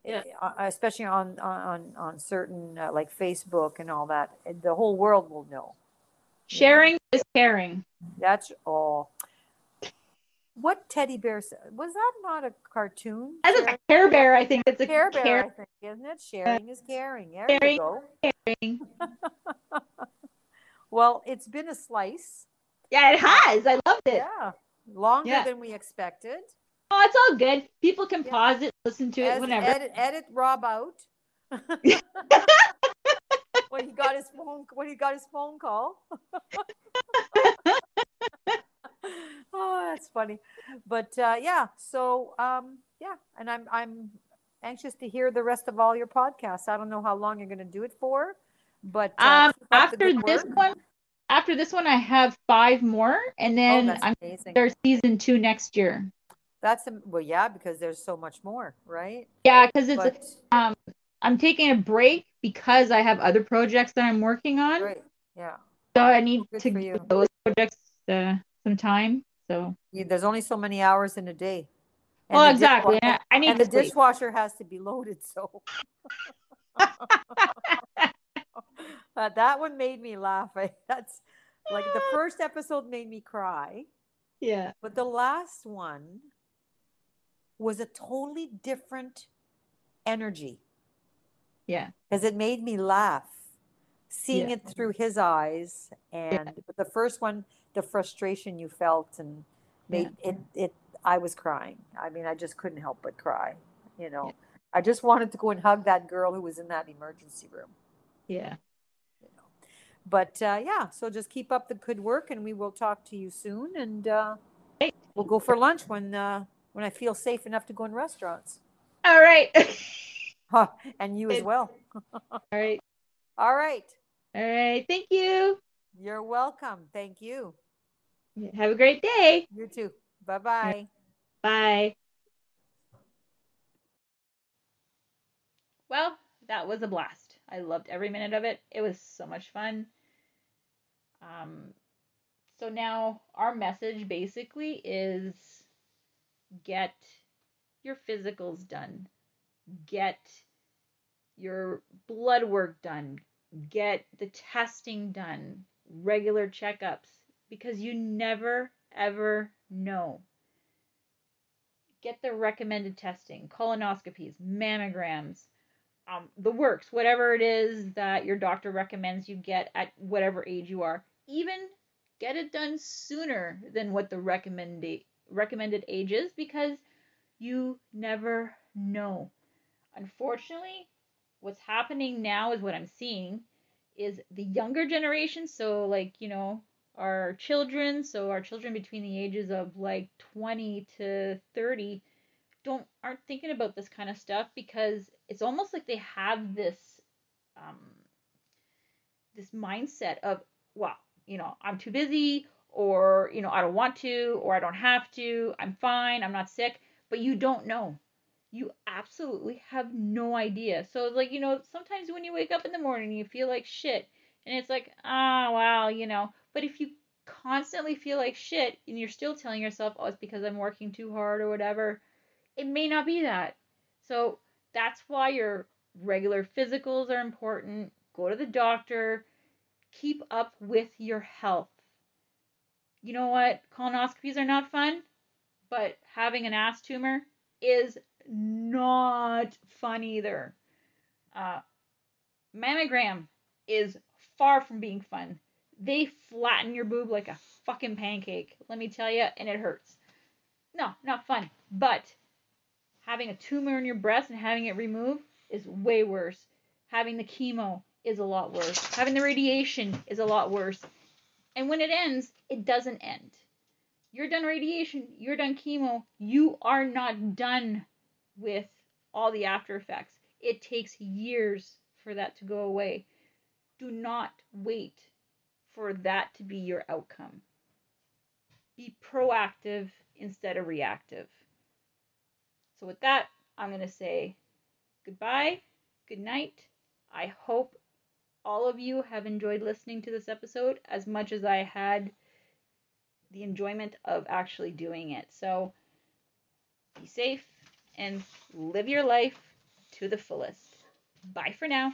Yeah. Uh, especially on on on certain uh, like Facebook and all that. The whole world will know. Sharing is caring. That's all. What teddy bear was that? Not a cartoon. As a Care Bear, I think it's a Care Bear, I think, isn't it? Uh, Sharing is caring. There Sharing- you go. Bearing. Well, it's been a slice. Yeah, it has. I loved it. Yeah, longer Yeah. than we expected. Oh, it's all good. People can Yeah. pause it, listen to it Ed- whenever. Edit, edit Rob out. when he got his phone when he got his phone call. oh, that's funny. But uh, yeah, so um, yeah, and I'm I'm anxious to hear the rest of all your podcasts. I don't know how long you're going to do it for, but uh, Um, keep up the after this work. one, after this one, I have five more, and oh, then that's I'm amazing. there's season two next year. That's am- well, yeah, because there's so much more, right? Yeah, because it's But um, I'm taking a break because I have other projects that I'm working on, right, yeah, so I need Good to you. those projects uh, some time. So, You- there's only so many hours in a day. And well, exactly. and I, need and the sleep. dishwasher has to be loaded so Uh, that one made me laugh I, that's like the first episode made me cry Yeah, but the last one was a totally different energy yeah, because it made me laugh seeing Yeah. it through his eyes and but the first one the frustration you felt and made it it i was crying. I mean i just couldn't help but cry you know? Yeah. i just wanted to go and hug that girl who was in that emergency room. Yeah. you know? But uh, yeah so just keep up the good work and we will talk to you soon and uh, Great. we'll go for lunch when uh, when i feel safe enough to go in restaurants. All right, and you as well. All right, all right. All right. Thank you. You're welcome thank you Have a great day. you too bye bye Bye. Well, that was a blast. I loved every minute of it. It was so much fun. Um, so now our message basically is get your physicals done, get your blood work done, get the testing done, regular checkups, because you never ever know get the recommended testing, colonoscopies, mammograms, um, the works, whatever it is that your doctor recommends you get at whatever age you are. Even get it done sooner than what the recommended recommended age is because you never know. Unfortunately, what's happening now is what I'm seeing is the younger generation, so like, you know, our children, so our children between the ages of like 20 to 30 don't aren't thinking about this kind of stuff because it's almost like they have this um this mindset of well, you know, I'm too busy or, you know, I don't want to or I don't have to. I'm fine. I'm not sick, but you don't know. You absolutely have no idea. So like, you know, sometimes when you wake up in the morning you feel like shit and it's like, ah, well, you know, but if you constantly feel like shit and you're still telling yourself, oh, it's because I'm working too hard or whatever, it may not be that. So that's why your regular physicals are important. Go to the doctor. Keep up with your health. You know what? Colonoscopies are not fun, but having an ass tumor is not fun either. Uh, mammogram is far from being fun. They flatten your boob like a fucking pancake, let me tell you, and it hurts. No, not fun. But having a tumor in your breast and having it removed is way worse. Having the chemo is a lot worse. Having the radiation is a lot worse. And when it ends, it doesn't end. You're done radiation, you're done chemo, you are not done with all the after effects. It takes years for that to go away. Do not wait for that to be your outcome. Be proactive instead of reactive. So, with that, I'm going to say goodbye, good night. I hope all of you have enjoyed listening to this episode as much as I had the enjoyment of actually doing it. So, be safe and live your life to the fullest. Bye for now.